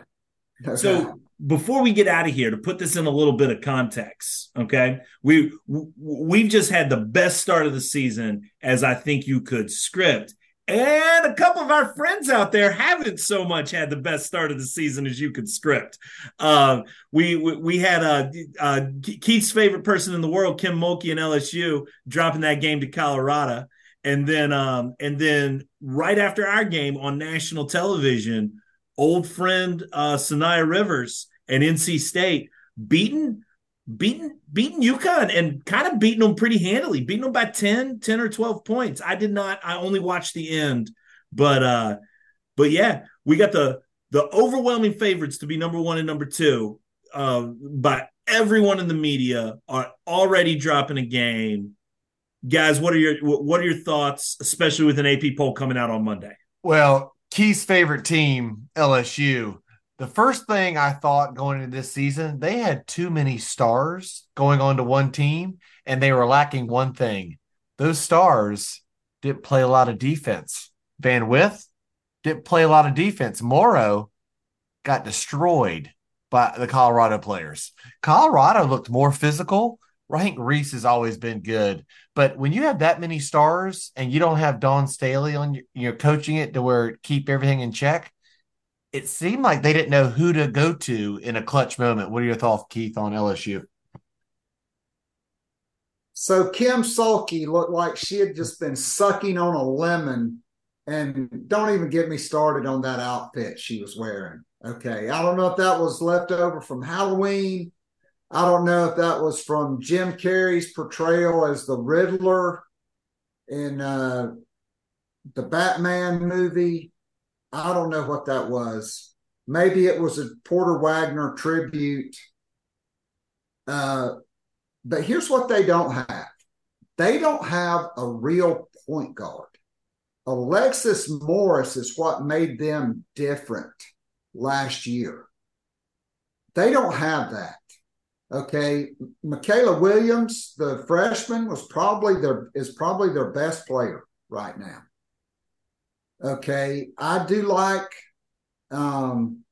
so before we get out of here, to put this in a little bit of context, okay, we we've just had the best start of the season as I think you could script, and a couple of our friends out there haven't so much had the best start of the season as you could script. Uh, we, we, we had uh, uh, Keith's favorite person in the world, Kim Mulkey and LSU, dropping that game to Colorado, and then um, and then right after our game on national television, old friend uh, Saniya Rivers and NC State beaten beaten beaten UConn and kind of beating them pretty handily, beating them by 10, 10 or 12 points. I did not, I only watched the end, but uh, but yeah, we got the the overwhelming favorites to be number one and number two uh, by everyone in the media are already dropping a game. Guys, what are your what are your thoughts, especially with an AP poll coming out on Monday? Well, Key's favorite team, LSU, the first thing I thought going into this season, they had too many stars going on to one team, and they were lacking one thing. Those stars didn't play a lot of defense. Van Lith didn't play a lot of defense. Morrow got destroyed by the Colorado players. Colorado looked more physical. Rank Reese has always been good, but when you have that many stars and you don't have Dawn Staley on your, are coaching it to where keep everything in check, it seemed like they didn't know who to go to in a clutch moment. What are your thoughts, Keith, on LSU? So Kim Sulky looked like she had just been sucking on a lemon. And don't even get me started on that outfit she was wearing. Okay. I don't know if that was left over from Halloween. I don't know if that was from Jim Carrey's portrayal as the Riddler in uh, the Batman movie. I don't know what that was. Maybe it was a Porter Wagoner tribute. Uh, but here's what they don't have they don't have a real point guard. Alexis Morris is what made them different last year. They don't have that. Okay, Mikaylah Williams, the freshman, was probably their is probably their best player right now. Okay, I do like um,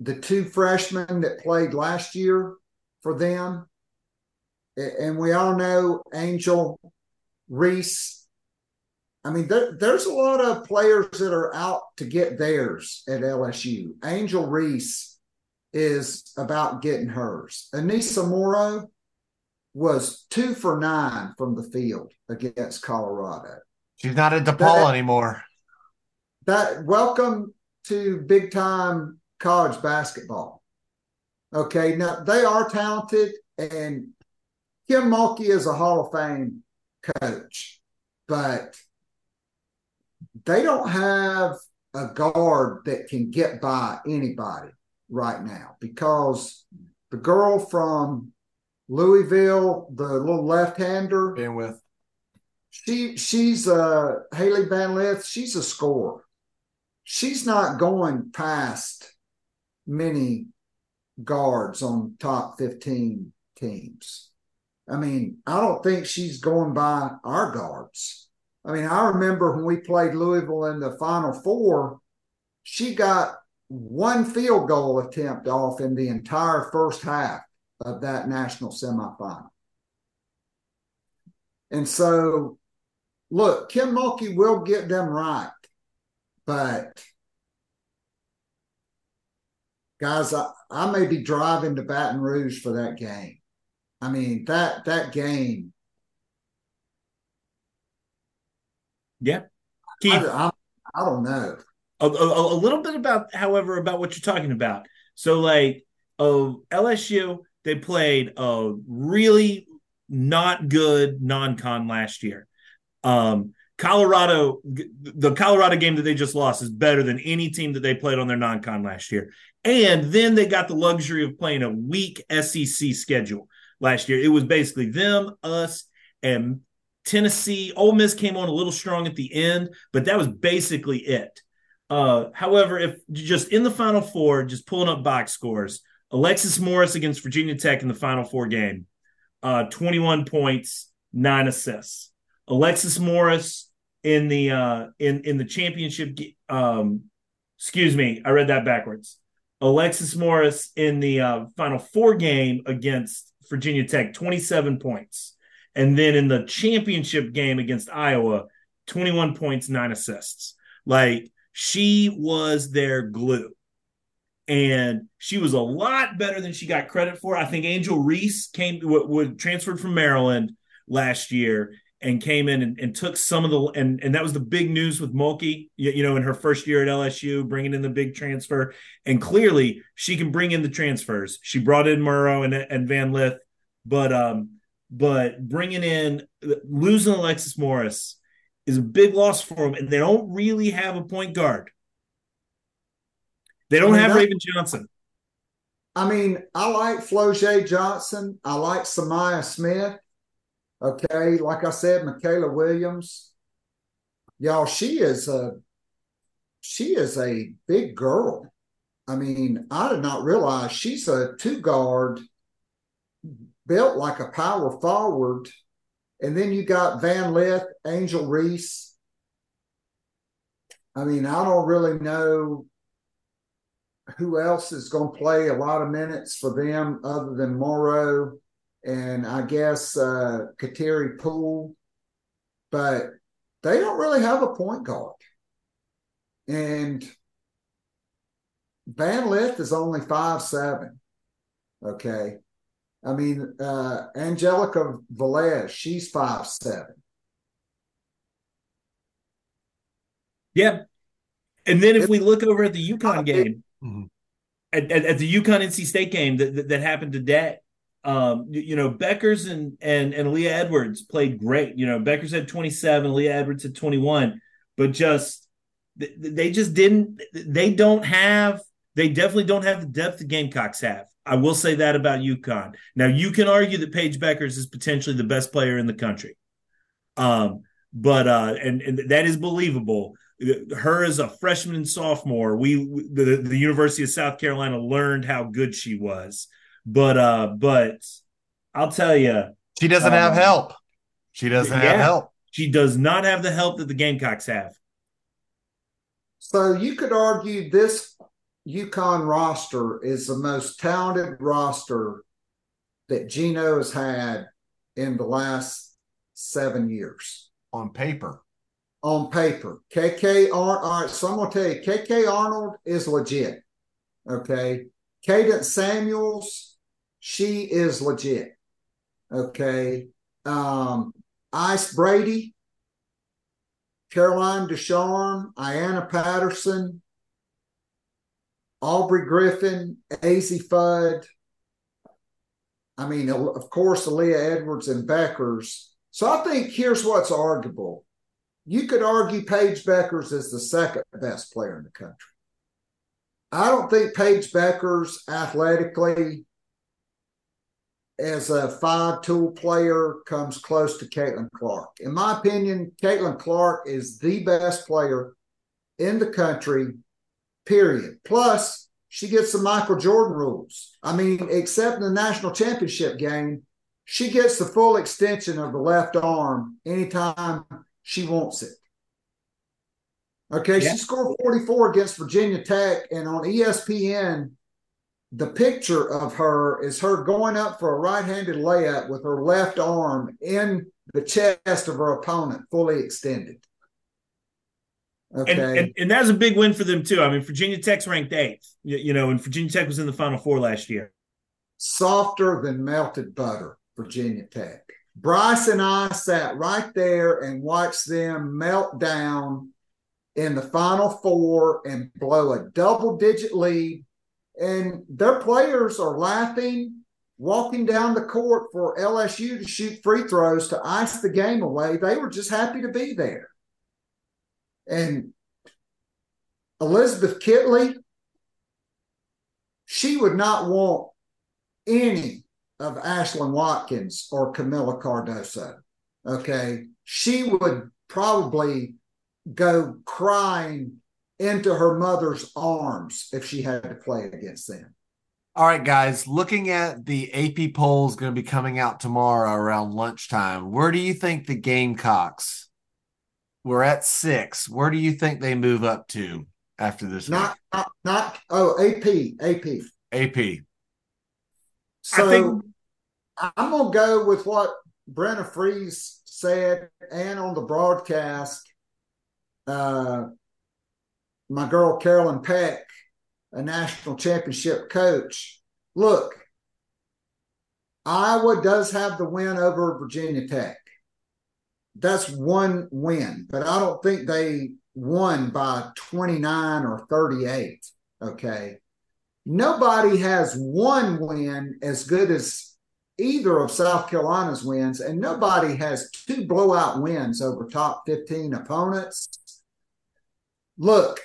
the two freshmen that played last year for them, and we all know Angel Reese. I mean, there, there's a lot of players that are out to get theirs at LSU. Angel Reese is about getting hers. Aneesah Morrow was two for nine from the field against Colorado. She's not at DePaul that, anymore that welcome to big time college basketball. Okay, now they are talented, and Kim Mulkey is a Hall of Fame coach, but they don't have a guard that can get by anybody right now because the girl from Louisville, the little left-hander, Van Lith she she's a Hailey Van Lith. She's a scorer she's not going past many guards on top 15 teams. I mean, I don't think she's going by our guards. I mean, I remember when we played Louisville in the Final Four, she got one field goal attempt off in the entire first half of that national semifinal. And so, look, Kim Mulkey will get them right. But guys, I, I may be driving to Baton Rouge for that game. I mean that that game. Yeah, Keith. I, I, I don't know. A, a, a, little bit about, however, about what you're talking about. So, like, uh, LSU, they played a really not good non-con last year. Um, Colorado, the Colorado game that they just lost is better than any team that they played on their non-con last year. And then they got the luxury of playing a weak SEC schedule last year. It was basically them, us, and Tennessee. Ole Miss came on a little strong at the end, but that was basically it. Uh, however, if just in the Final Four, just pulling up box scores, Alexis Morris against Virginia Tech in the Final Four game, uh, 21 points, nine assists. Alexis Morris in the uh in in the championship um excuse me i read that backwards. Alexis morris in the uh, final four game against virginia tech 27 points. And then in the championship game against iowa 21 points 9 assists. Like she was their glue. And she was a lot better than she got credit for. I think angel reese came would transferred from maryland last year and came in and, and, took some of the and and that was the big news with Mulkey, you, you, know, in her first year at LSU, bringing in the big transfer, and clearly she can bring in the transfers. She brought in Morrow and and Van Lith, but um, but bringing in losing Alexis Morris is a big loss for them, and they don't really have a point guard. They don't I mean, have that, Raven Johnson. I mean, I like Flau'jae Johnson. I like Sa'Myah Smith. Okay, like I said, Mikaylah Williams, y'all, she is a she is a big girl. I mean, I did not realize she's a two guard built like a power forward. And then you got Van Lith, Angel Reese. I mean, I don't really know who else is going to play a lot of minutes for them other than Morrow and I guess uh, Kateri Poole, but they don't really have a point guard. And Van Lith is only five seven. Okay. I mean, uh, Angelica Velez, she's five seven. Yeah. And then if we look over at the UConn game, mm-hmm. at, at, at, the UConn NC State game that, that, that happened today, um, you, you, know, Bueckers and and and Leah Edwards played great. You know, Bueckers had 27, Leah Edwards had 21, but just they just didn't. They don't have. They definitely don't have the depth the Gamecocks have. I will say that about UConn. Now you can argue that Paige Bueckers is potentially the best player in the country, um, but uh, and and that is believable. Her as a freshman and sophomore, we the, the University of South Carolina learned how good she was but uh, but I'll tell you, she doesn't um, have help. She doesn't yeah, have help. She does not have the help that the Gamecocks have. So you could argue this UConn roster is the most talented roster that Gino has had in the last seven years. On paper. On paper. KK Ar- all right, so I'm gonna tell you, KK Arnold is legit. Okay. Qadence Samuels she is legit. Okay. Um, Ice Brady, Caroline Ducharme, Ayanna Patterson, Aubrey Griffin, Azzi Fudd. I mean, of course, Aaliyah Edwards and Bueckers. So I think here's what's arguable. You could argue Paige Bueckers is the second best player in the country. I don't think Paige Bueckers athletically as a five tool player comes close to Caitlin Clark. In my opinion, Caitlin Clark is the best player in the country, period. Plus, she gets the Michael Jordan rules. I mean, except in the national championship game, she gets the full extension of the left arm anytime she wants it. Okay, yeah. she scored 44 against Virginia Tech, and on ESPN, the picture of her is her going up for a right-handed layup with her left arm in the chest of her opponent, fully extended. Okay. And, and, and that's a big win for them too. I mean, Virginia Tech's ranked eighth, you, you know, and Virginia Tech was in the Final Four last year. Softer than melted butter, Virginia Tech. Brice and I sat right there and watched them melt down in the final four and blow a double digit lead. And their players are laughing, walking down the court for LSU to shoot free throws to ice the game away. They were just happy to be there. And Elizabeth Kitley, she would not want any of Ashlyn Watkins or Kamilla Cardoso. Okay. She would probably go crying into her mother's arms if she had to play against them. All right, guys, looking at the AP polls going to be coming out tomorrow around lunchtime, where do you think the Gamecocks? We're at six. Where do you think they move up to after this? Not, not, not, oh, AP, AP. AP. So think... I'm going to go with what Brenda Frese said and on the broadcast uh, my girl Carolyn Peck, a national championship coach. Look, Iowa does have the win over Virginia Tech. That's one win, but I don't think they won by 29 or 38. Okay. Nobody has one win as good as either of South Carolina's wins, and nobody has two blowout wins over top 15 opponents look,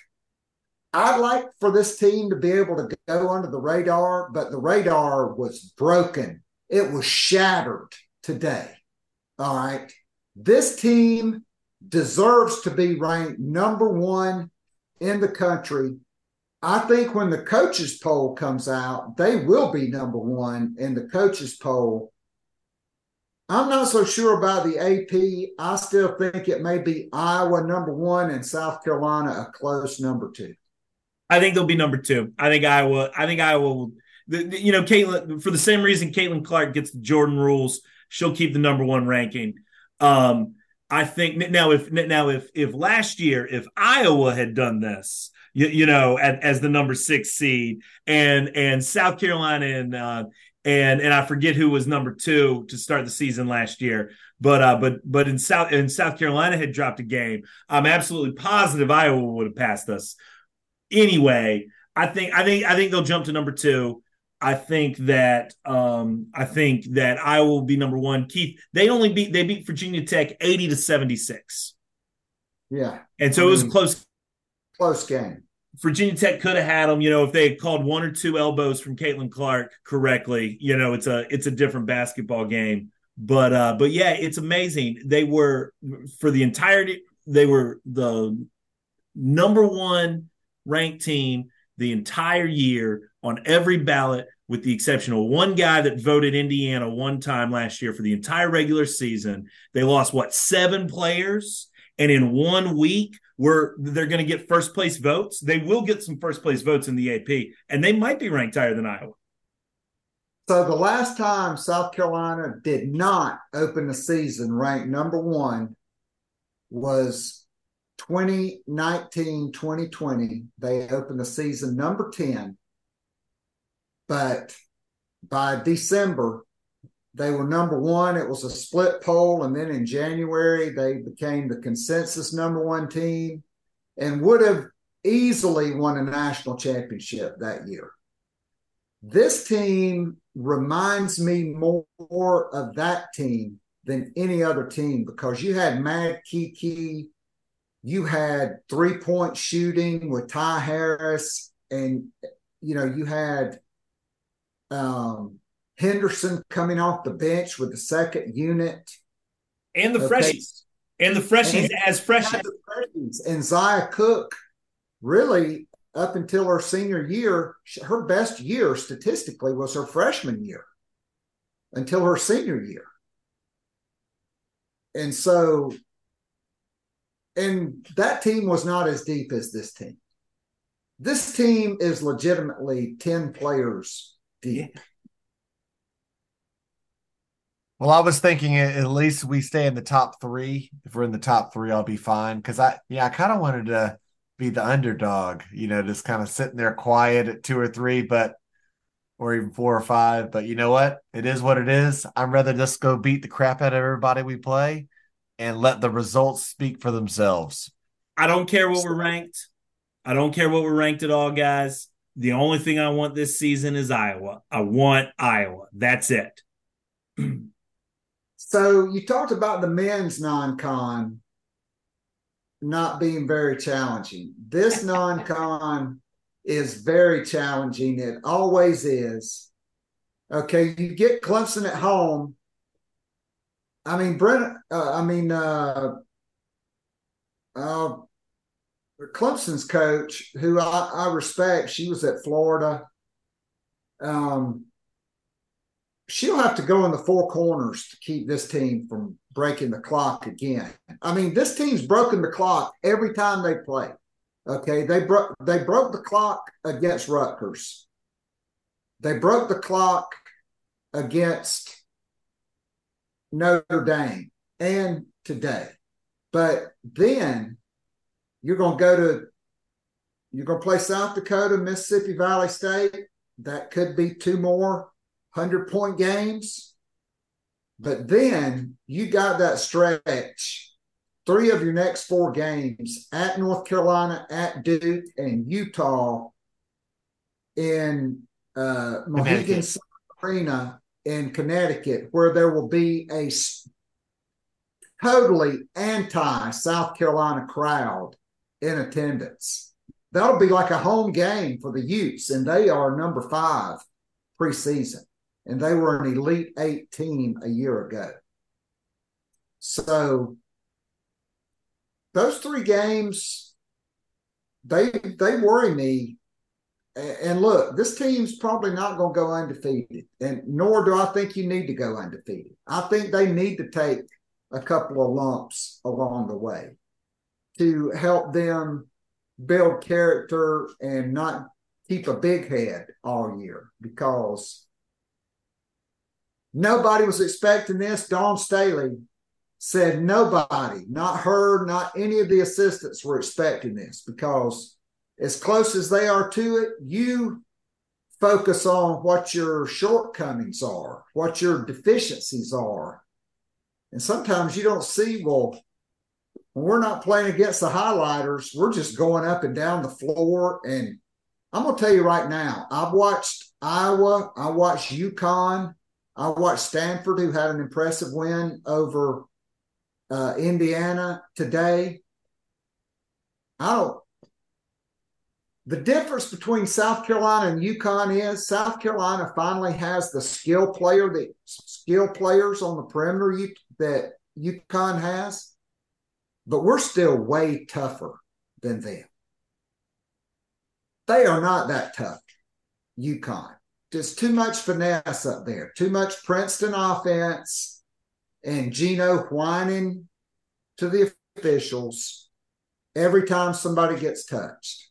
I'd like for this team to be able to go under the radar, but the radar was broken. It was shattered today. All right. This team deserves to be ranked number one in the country. I think when the coaches poll comes out, they will be number one in the coaches poll I'm not so sure about the AP. I still think it may be Iowa number one and South Carolina a close number two. I think they'll be number two. I think Iowa. I think Iowa will. The, the, you know, Caitlin for the same reason Caitlin Clark gets the Jordan rules. She'll keep the number one ranking. Um, I think now if now if if last year if Iowa had done this, you, you know, at, as the number six seed, and and South Carolina and uh, and and I forget who was number two to start the season last year. But uh, but but in South in South Carolina had dropped a game. I'm absolutely positive Iowa would have passed us. Anyway, I think I think I think they'll jump to number two. I think that um, I think that I will be number one. Keith, they only beat they beat Virginia Tech 80 to 76. Yeah. And so I it was a close close game. Virginia Tech could have had them, you know, if they had called one or two elbows from Caitlin Clark correctly, you know, it's a it's a different basketball game. But uh but yeah, it's amazing. They were for the entirety they were the number 1 ranked team the entire year on every ballot with the exception of one guy that voted Indiana one time last year for the entire regular season. They lost what, 7 players and in one week where they're going to get first place votes. They will get some first place votes in the AP, and they might be ranked higher than Iowa. So the last time South Carolina did not open the season ranked number one was 2019 2020. They opened the season number 10. But by December, they were number one. It was a split poll. And then in January, they became the consensus number one team and would have easily won a national championship that year. This team reminds me more of that team than any other team because you had Mad Kiki, you had three point shooting with Ty Harris, and you know, you had um, Henderson coming off the bench with the second unit. And the okay. freshies. And the freshies and as freshies. And Zia Cooke, really, up until her senior year, her best year statistically was her freshman year until her senior year. And so, and that team was not as deep as this team. This team is legitimately 10 players deep. Well, I was thinking at least we stay in the top three. If we're in the top three, I'll be fine. Because I, yeah, I kind of wanted to be the underdog, you know, just kind of sitting there quiet at two or three, but or even four or five. But you know what? It is what it is. I'd rather just go beat the crap out of everybody we play and let the results speak for themselves. I don't care what we're ranked. I don't care what we're ranked at all, guys. The only thing I want this season is Iowa. I want Iowa. That's it. so you talked about the men's non-con not being very challenging. This <laughs> non-con is very challenging. It always is. Okay, you get Clemson at home. I mean, Brent. Uh, I mean, uh, uh, Clemson's coach, who I, I respect, she was at Florida. Um, she'll have to go in the four corners to keep this team from breaking the clock again. I mean, this team's broken the clock every time they play. Okay, they broke they broke the clock against Rutgers. They broke the clock against Notre Dame and today. But then you're going to go to you're going to play South Dakota, Mississippi Valley State. That could be two more 100 point games. But then you got that stretch, three of your next four games at North Carolina, at Duke, and Utah in uh, Mohegan Arena in Connecticut, where there will be a totally anti South Carolina crowd in attendance. That'll be like a home game for the Utes, and they are number five preseason, and they were an Elite Eight team a year ago. So those three games, they they worry me. And look, this team's probably not going to go undefeated, and nor do I think you need to go undefeated. I think they need to take a couple of lumps along the way to help them build character and not keep a big head all year because nobody was expecting this. Dawn Staley said nobody, not her, not any of the assistants were expecting this because as close as they are to it, you focus on what your shortcomings are, what your deficiencies are. And sometimes you don't see, well, we're not playing against the highlighters, we're just going up and down the floor. And I'm going to tell you right now, I've watched Iowa, I watched UConn, I watched Stanford, who had an impressive win over uh, Indiana today. I don't. The difference between South Carolina and UConn is South Carolina finally has the skill player, the skill players on the perimeter that UConn has but we're still way tougher than them. They are not that tough, UConn. Just too much finesse up there, too much Princeton offense, and Gino whining to the officials every time somebody gets touched.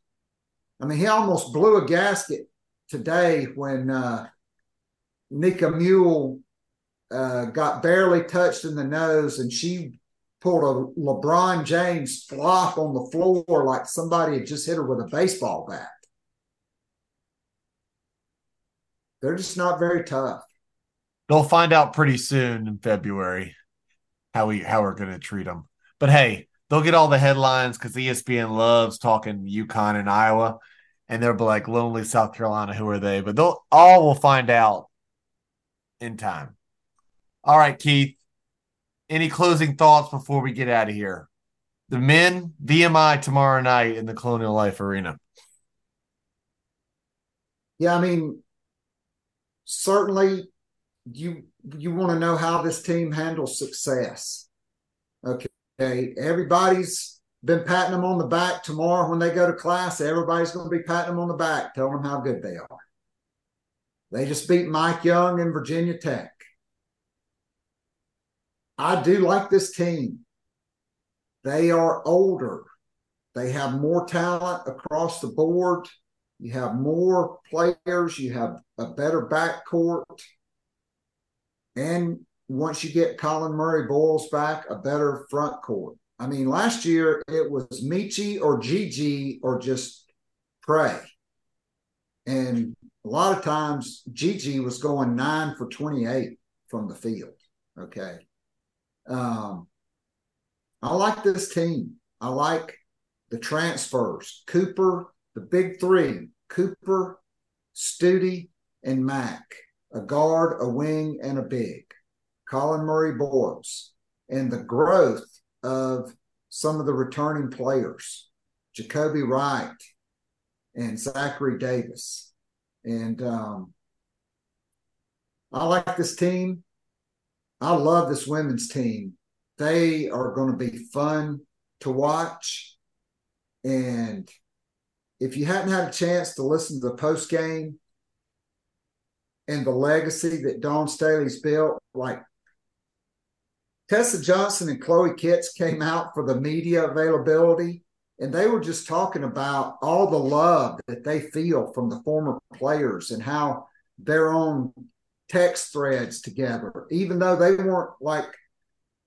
I mean, he almost blew a gasket today when uh, Nika Mühl uh, got barely touched in the nose and she pulled a LeBron James flop on the floor like somebody had just hit her with a baseball bat. They're just not very tough. They'll find out pretty soon in February how we how we're going to treat them. But hey, they'll get all the headlines because ESPN loves talking UConn and Iowa, and they'll be like lonely South Carolina. Who are they? But they'll all will find out in time. All right, Keith any closing thoughts before we get out of here? The men, VMI tomorrow night in the Colonial Life Arena. Yeah, I mean, certainly you you want to know how this team handles success. Okay, everybody's been patting them on the back. Tomorrow, when they go to class, everybody's going to be patting them on the back, telling them how good they are. They just beat Mike Young and Virginia Tech. I do like this team. They are older. They have more talent across the board. You have more players. You have a better backcourt. And once you get Collin Murray-Boyles back, a better front court. I mean, last year it was Meechie or Gigi or just pray. And a lot of times Gigi was going nine for 28 from the field. Okay. Um, I like this team. I like the transfers, Cooper, the big three, Cooper, Stute, and Mack, a guard, a wing, and a big. Collin Murray-Boyles, and the growth of some of the returning players, Jacobi Wright and Zachary Davis. And um, I like this team. I love this women's team. They are going to be fun to watch. And if you hadn't had a chance to listen to the post game and the legacy that Dawn Staley's built, like Tessa Johnson and Chloe Kitts came out for the media availability, and they were just talking about all the love that they feel from the former players and how they're on text threads together, even though they weren't like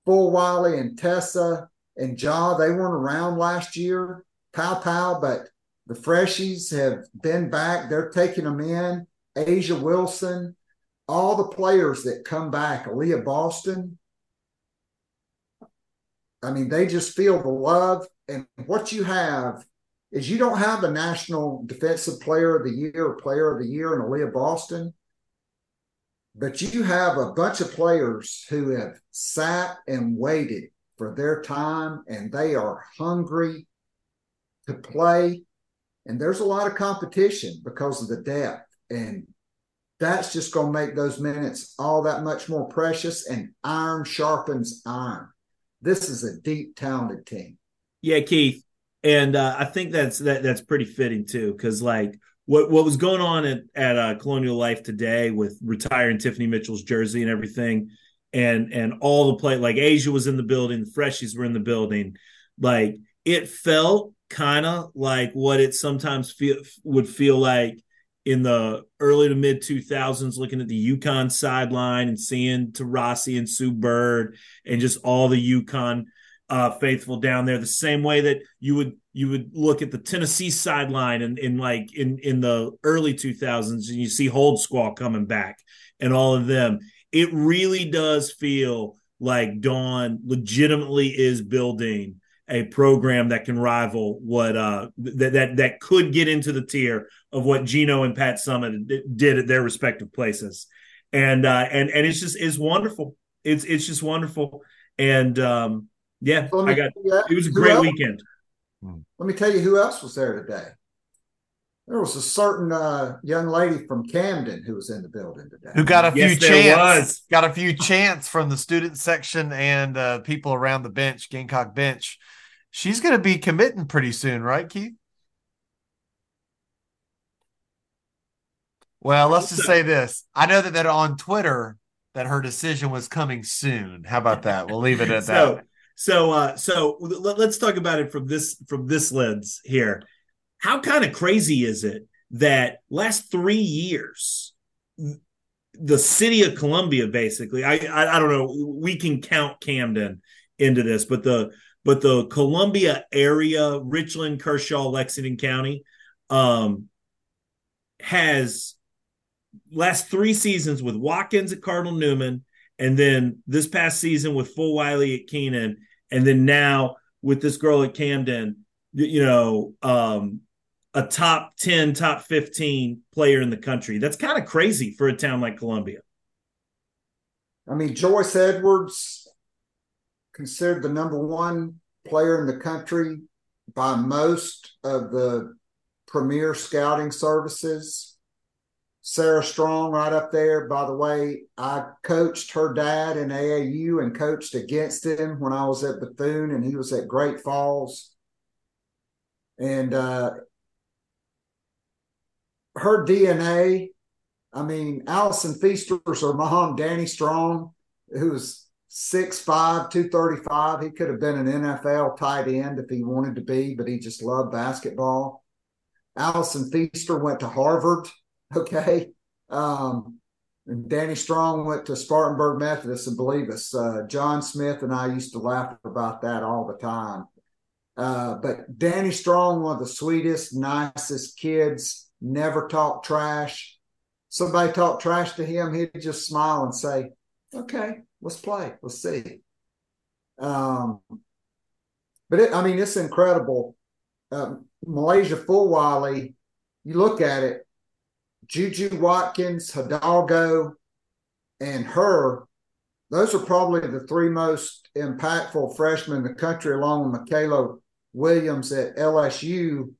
Fulwiley and Tessa and Jah, they weren't around last year, Paopao, but the freshies have been back. They're taking them in. A'ja Wilson, all the players that come back, Aliyah Boston, I mean, they just feel the love. And what you have is you don't have a national defensive player of the year or player of the year in Aliyah Boston, but you have a bunch of players who have sat and waited for their time and they are hungry to play. And there's a lot of competition because of the depth. And that's just going to make those minutes all that much more precious. And iron sharpens iron this is a deep, talented team. Yeah, Keith, and uh, I think that's that that's pretty fitting too, because like what what was going on at at uh, Colonial Life today with retiring Tiffany Mitchell's jersey and everything, and and all the play like A'ja was in the building, the freshies were in the building, like it felt kind of like what it sometimes feel would feel like in the early to mid 2000s looking at the UConn sideline and seeing Taurasi and Sue Bird and just all the UConn uh, faithful down there. The same way that you would you would look at the Tennessee sideline and in, in like in in the early 2000s and you see Holdsclaw coming back and all of them it really does feel like Dawn legitimately is building a program that can rival what uh that that that could get into the tier of what Gino and Pat Summitt did at their respective places. And uh and and it's just it's wonderful. It's it's just wonderful. And um yeah, I got it was a great weekend. Hmm. Let me tell you who else was there today. There was a certain uh, young lady from Camden who was in the building today. Who got a few yes, chants? Got a few chants from the student section and uh, people around the bench, Gamecock bench. She's going to be committing pretty soon, right, Keith? Well, let's just say this. I know that, that on Twitter that her decision was coming soon. How about that? We'll leave it at <laughs> so, that. So, uh, so let, us talk about it from this from this lens here. How kind of crazy is it that last three years, the city of Columbia, basically, I, I I don't know, we can count Camden into this, but the but the Columbia area, Richland, Kershaw, Lexington County, um, has last three seasons with Watkins at Cardinal Newman, and then this past season with Fulwiley at Keenan, and then now with this girl at Camden, you know, um, a top 10, top 15 player in the country. That's kind of crazy for a town like Columbia. I mean, Joyce Edwards considered the number one player in the country by most of the premier scouting services. Sarah Strong, right up there. By the way, I coached her dad in AAU and coached against him when I was at Bethune and he was at Great Falls. And uh, her DNA, I mean, Allison Feaster's her mom, Danny Strong, who was 6'5, 235. He could have been an NFL tight end if he wanted to be, but he just loved basketball. Allison Feaster went to Harvard. Okay. Um, Danny Strong went to Spartanburg Methodist, and believe us, uh, John Smith and I used to laugh about that all the time. Uh, but Danny Strong, one of the sweetest, nicest kids, never talked trash. Somebody talked trash to him, he'd just smile and say, Okay, let's play. Let's see. Um, but it, I mean, it's incredible. uh, MiLaysia Fulwiley, you look at it, Juju Watkins, Hidalgo, and her, those are probably the three most impactful freshmen in the country, along with Mikaylah Williams at LSU.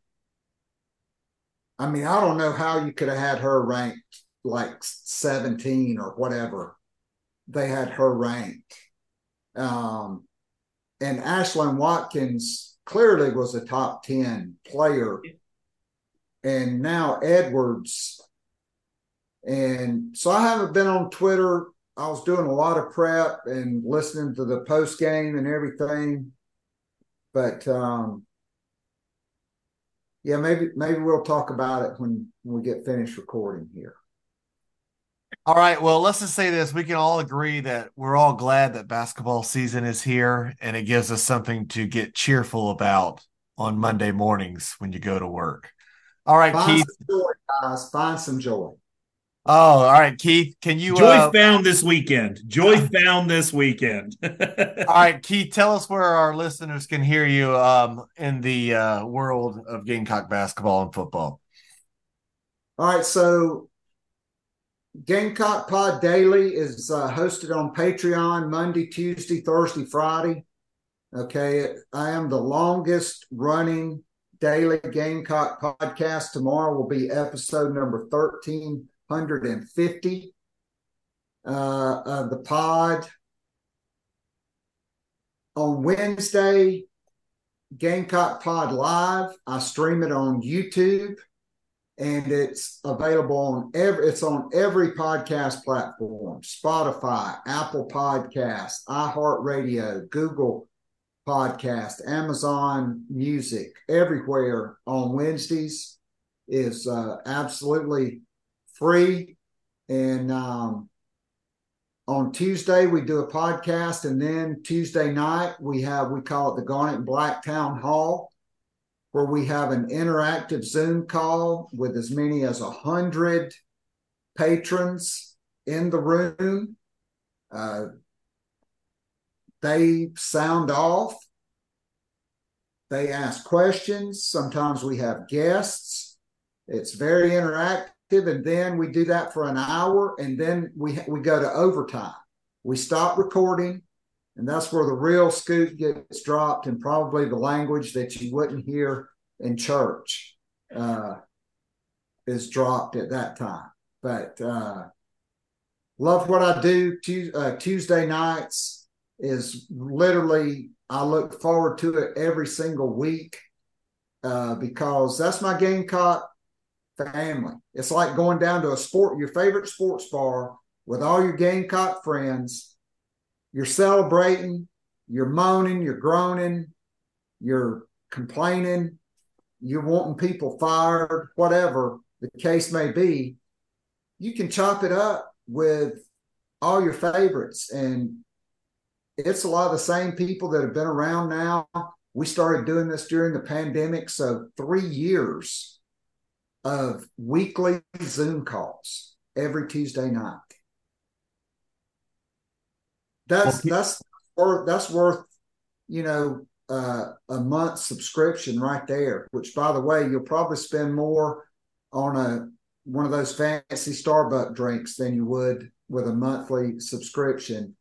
I mean, I don't know how you could have had her ranked like 17 or whatever they had her ranked. Um, and Ashlyn Watkins clearly was a top 10 player. And now Edwards. And so I haven't been on Twitter. I was doing a lot of prep and listening to the post game and everything. But um, yeah, maybe maybe we'll talk about it when, when we get finished recording here. All right. Well, let's just say this. We can all agree that we're all glad that basketball season is here and it gives us something to get cheerful about on Monday mornings when you go to work. All right, Find Keith. some joy, guys. Find some joy. Oh, all right, Keith. Can you Joy uh, found this weekend. Joy <laughs> found this weekend. <laughs> all right, Keith, tell us where our listeners can hear you um in the uh world of Gamecock basketball and football. All right, so Gamecock Pod Daily is uh, hosted on Patreon Monday, Tuesday, Thursday, Friday. Okay, I am the longest running daily Gamecock podcast. Tomorrow will be episode number 1350 uh, of the pod. On Wednesday, Gamecock Pod Live, I stream it on YouTube and it's available on every it's on every podcast platform. Spotify apple Podcasts, iheartradio google podcast amazon music. Everywhere on wednesdays is uh, absolutely free and um, on tuesday we do a podcast and then tuesday night we have we call it the garnet and black town hall where we have an interactive Zoom call with as many as a hundred patrons in the room. Uh, they sound off. They ask questions. Sometimes we have guests. It's very interactive, and then we do that for an hour, and then we we go to overtime. We stop recording and that's where the real scoop gets dropped and probably the language that you wouldn't hear in church uh, is dropped at that time. But uh, love what I do. uh, Tuesday nights is literally, I look forward to it every single week uh, because that's my Gamecock family. It's like going down to a sport, your favorite sports bar with all your Gamecock friends you're celebrating, you're moaning, you're groaning, you're complaining, you're wanting people fired, whatever the case may be, you can chop it up with all your favorites. And it's a lot of the same people that have been around now. We started doing this during the pandemic. So, three years of weekly Zoom calls every Tuesday night that's well, that's worth that's worth you know uh, a month subscription right there. Which, by the way, you'll probably spend more on a one of those fancy Starbucks drinks than you would with a monthly subscription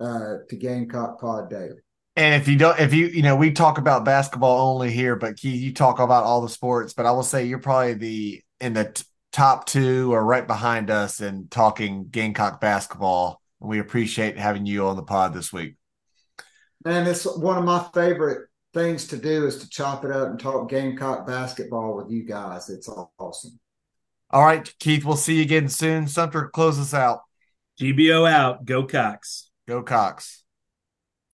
uh, to Gamecock Pod Daily. And if you don't, if you, you know, we talk about basketball only here, but Keith, you talk about all the sports. But I will say you're probably the in the t- top two or right behind us in talking Gamecock basketball And we appreciate having you on the pod this week. And it's one of my favorite things to do is to chop it up and talk Gamecock basketball with you guys. It's awesome. All right, Keith, we'll see you again soon. Sumter, close us out. GBO out. Go Cox. Go Cox.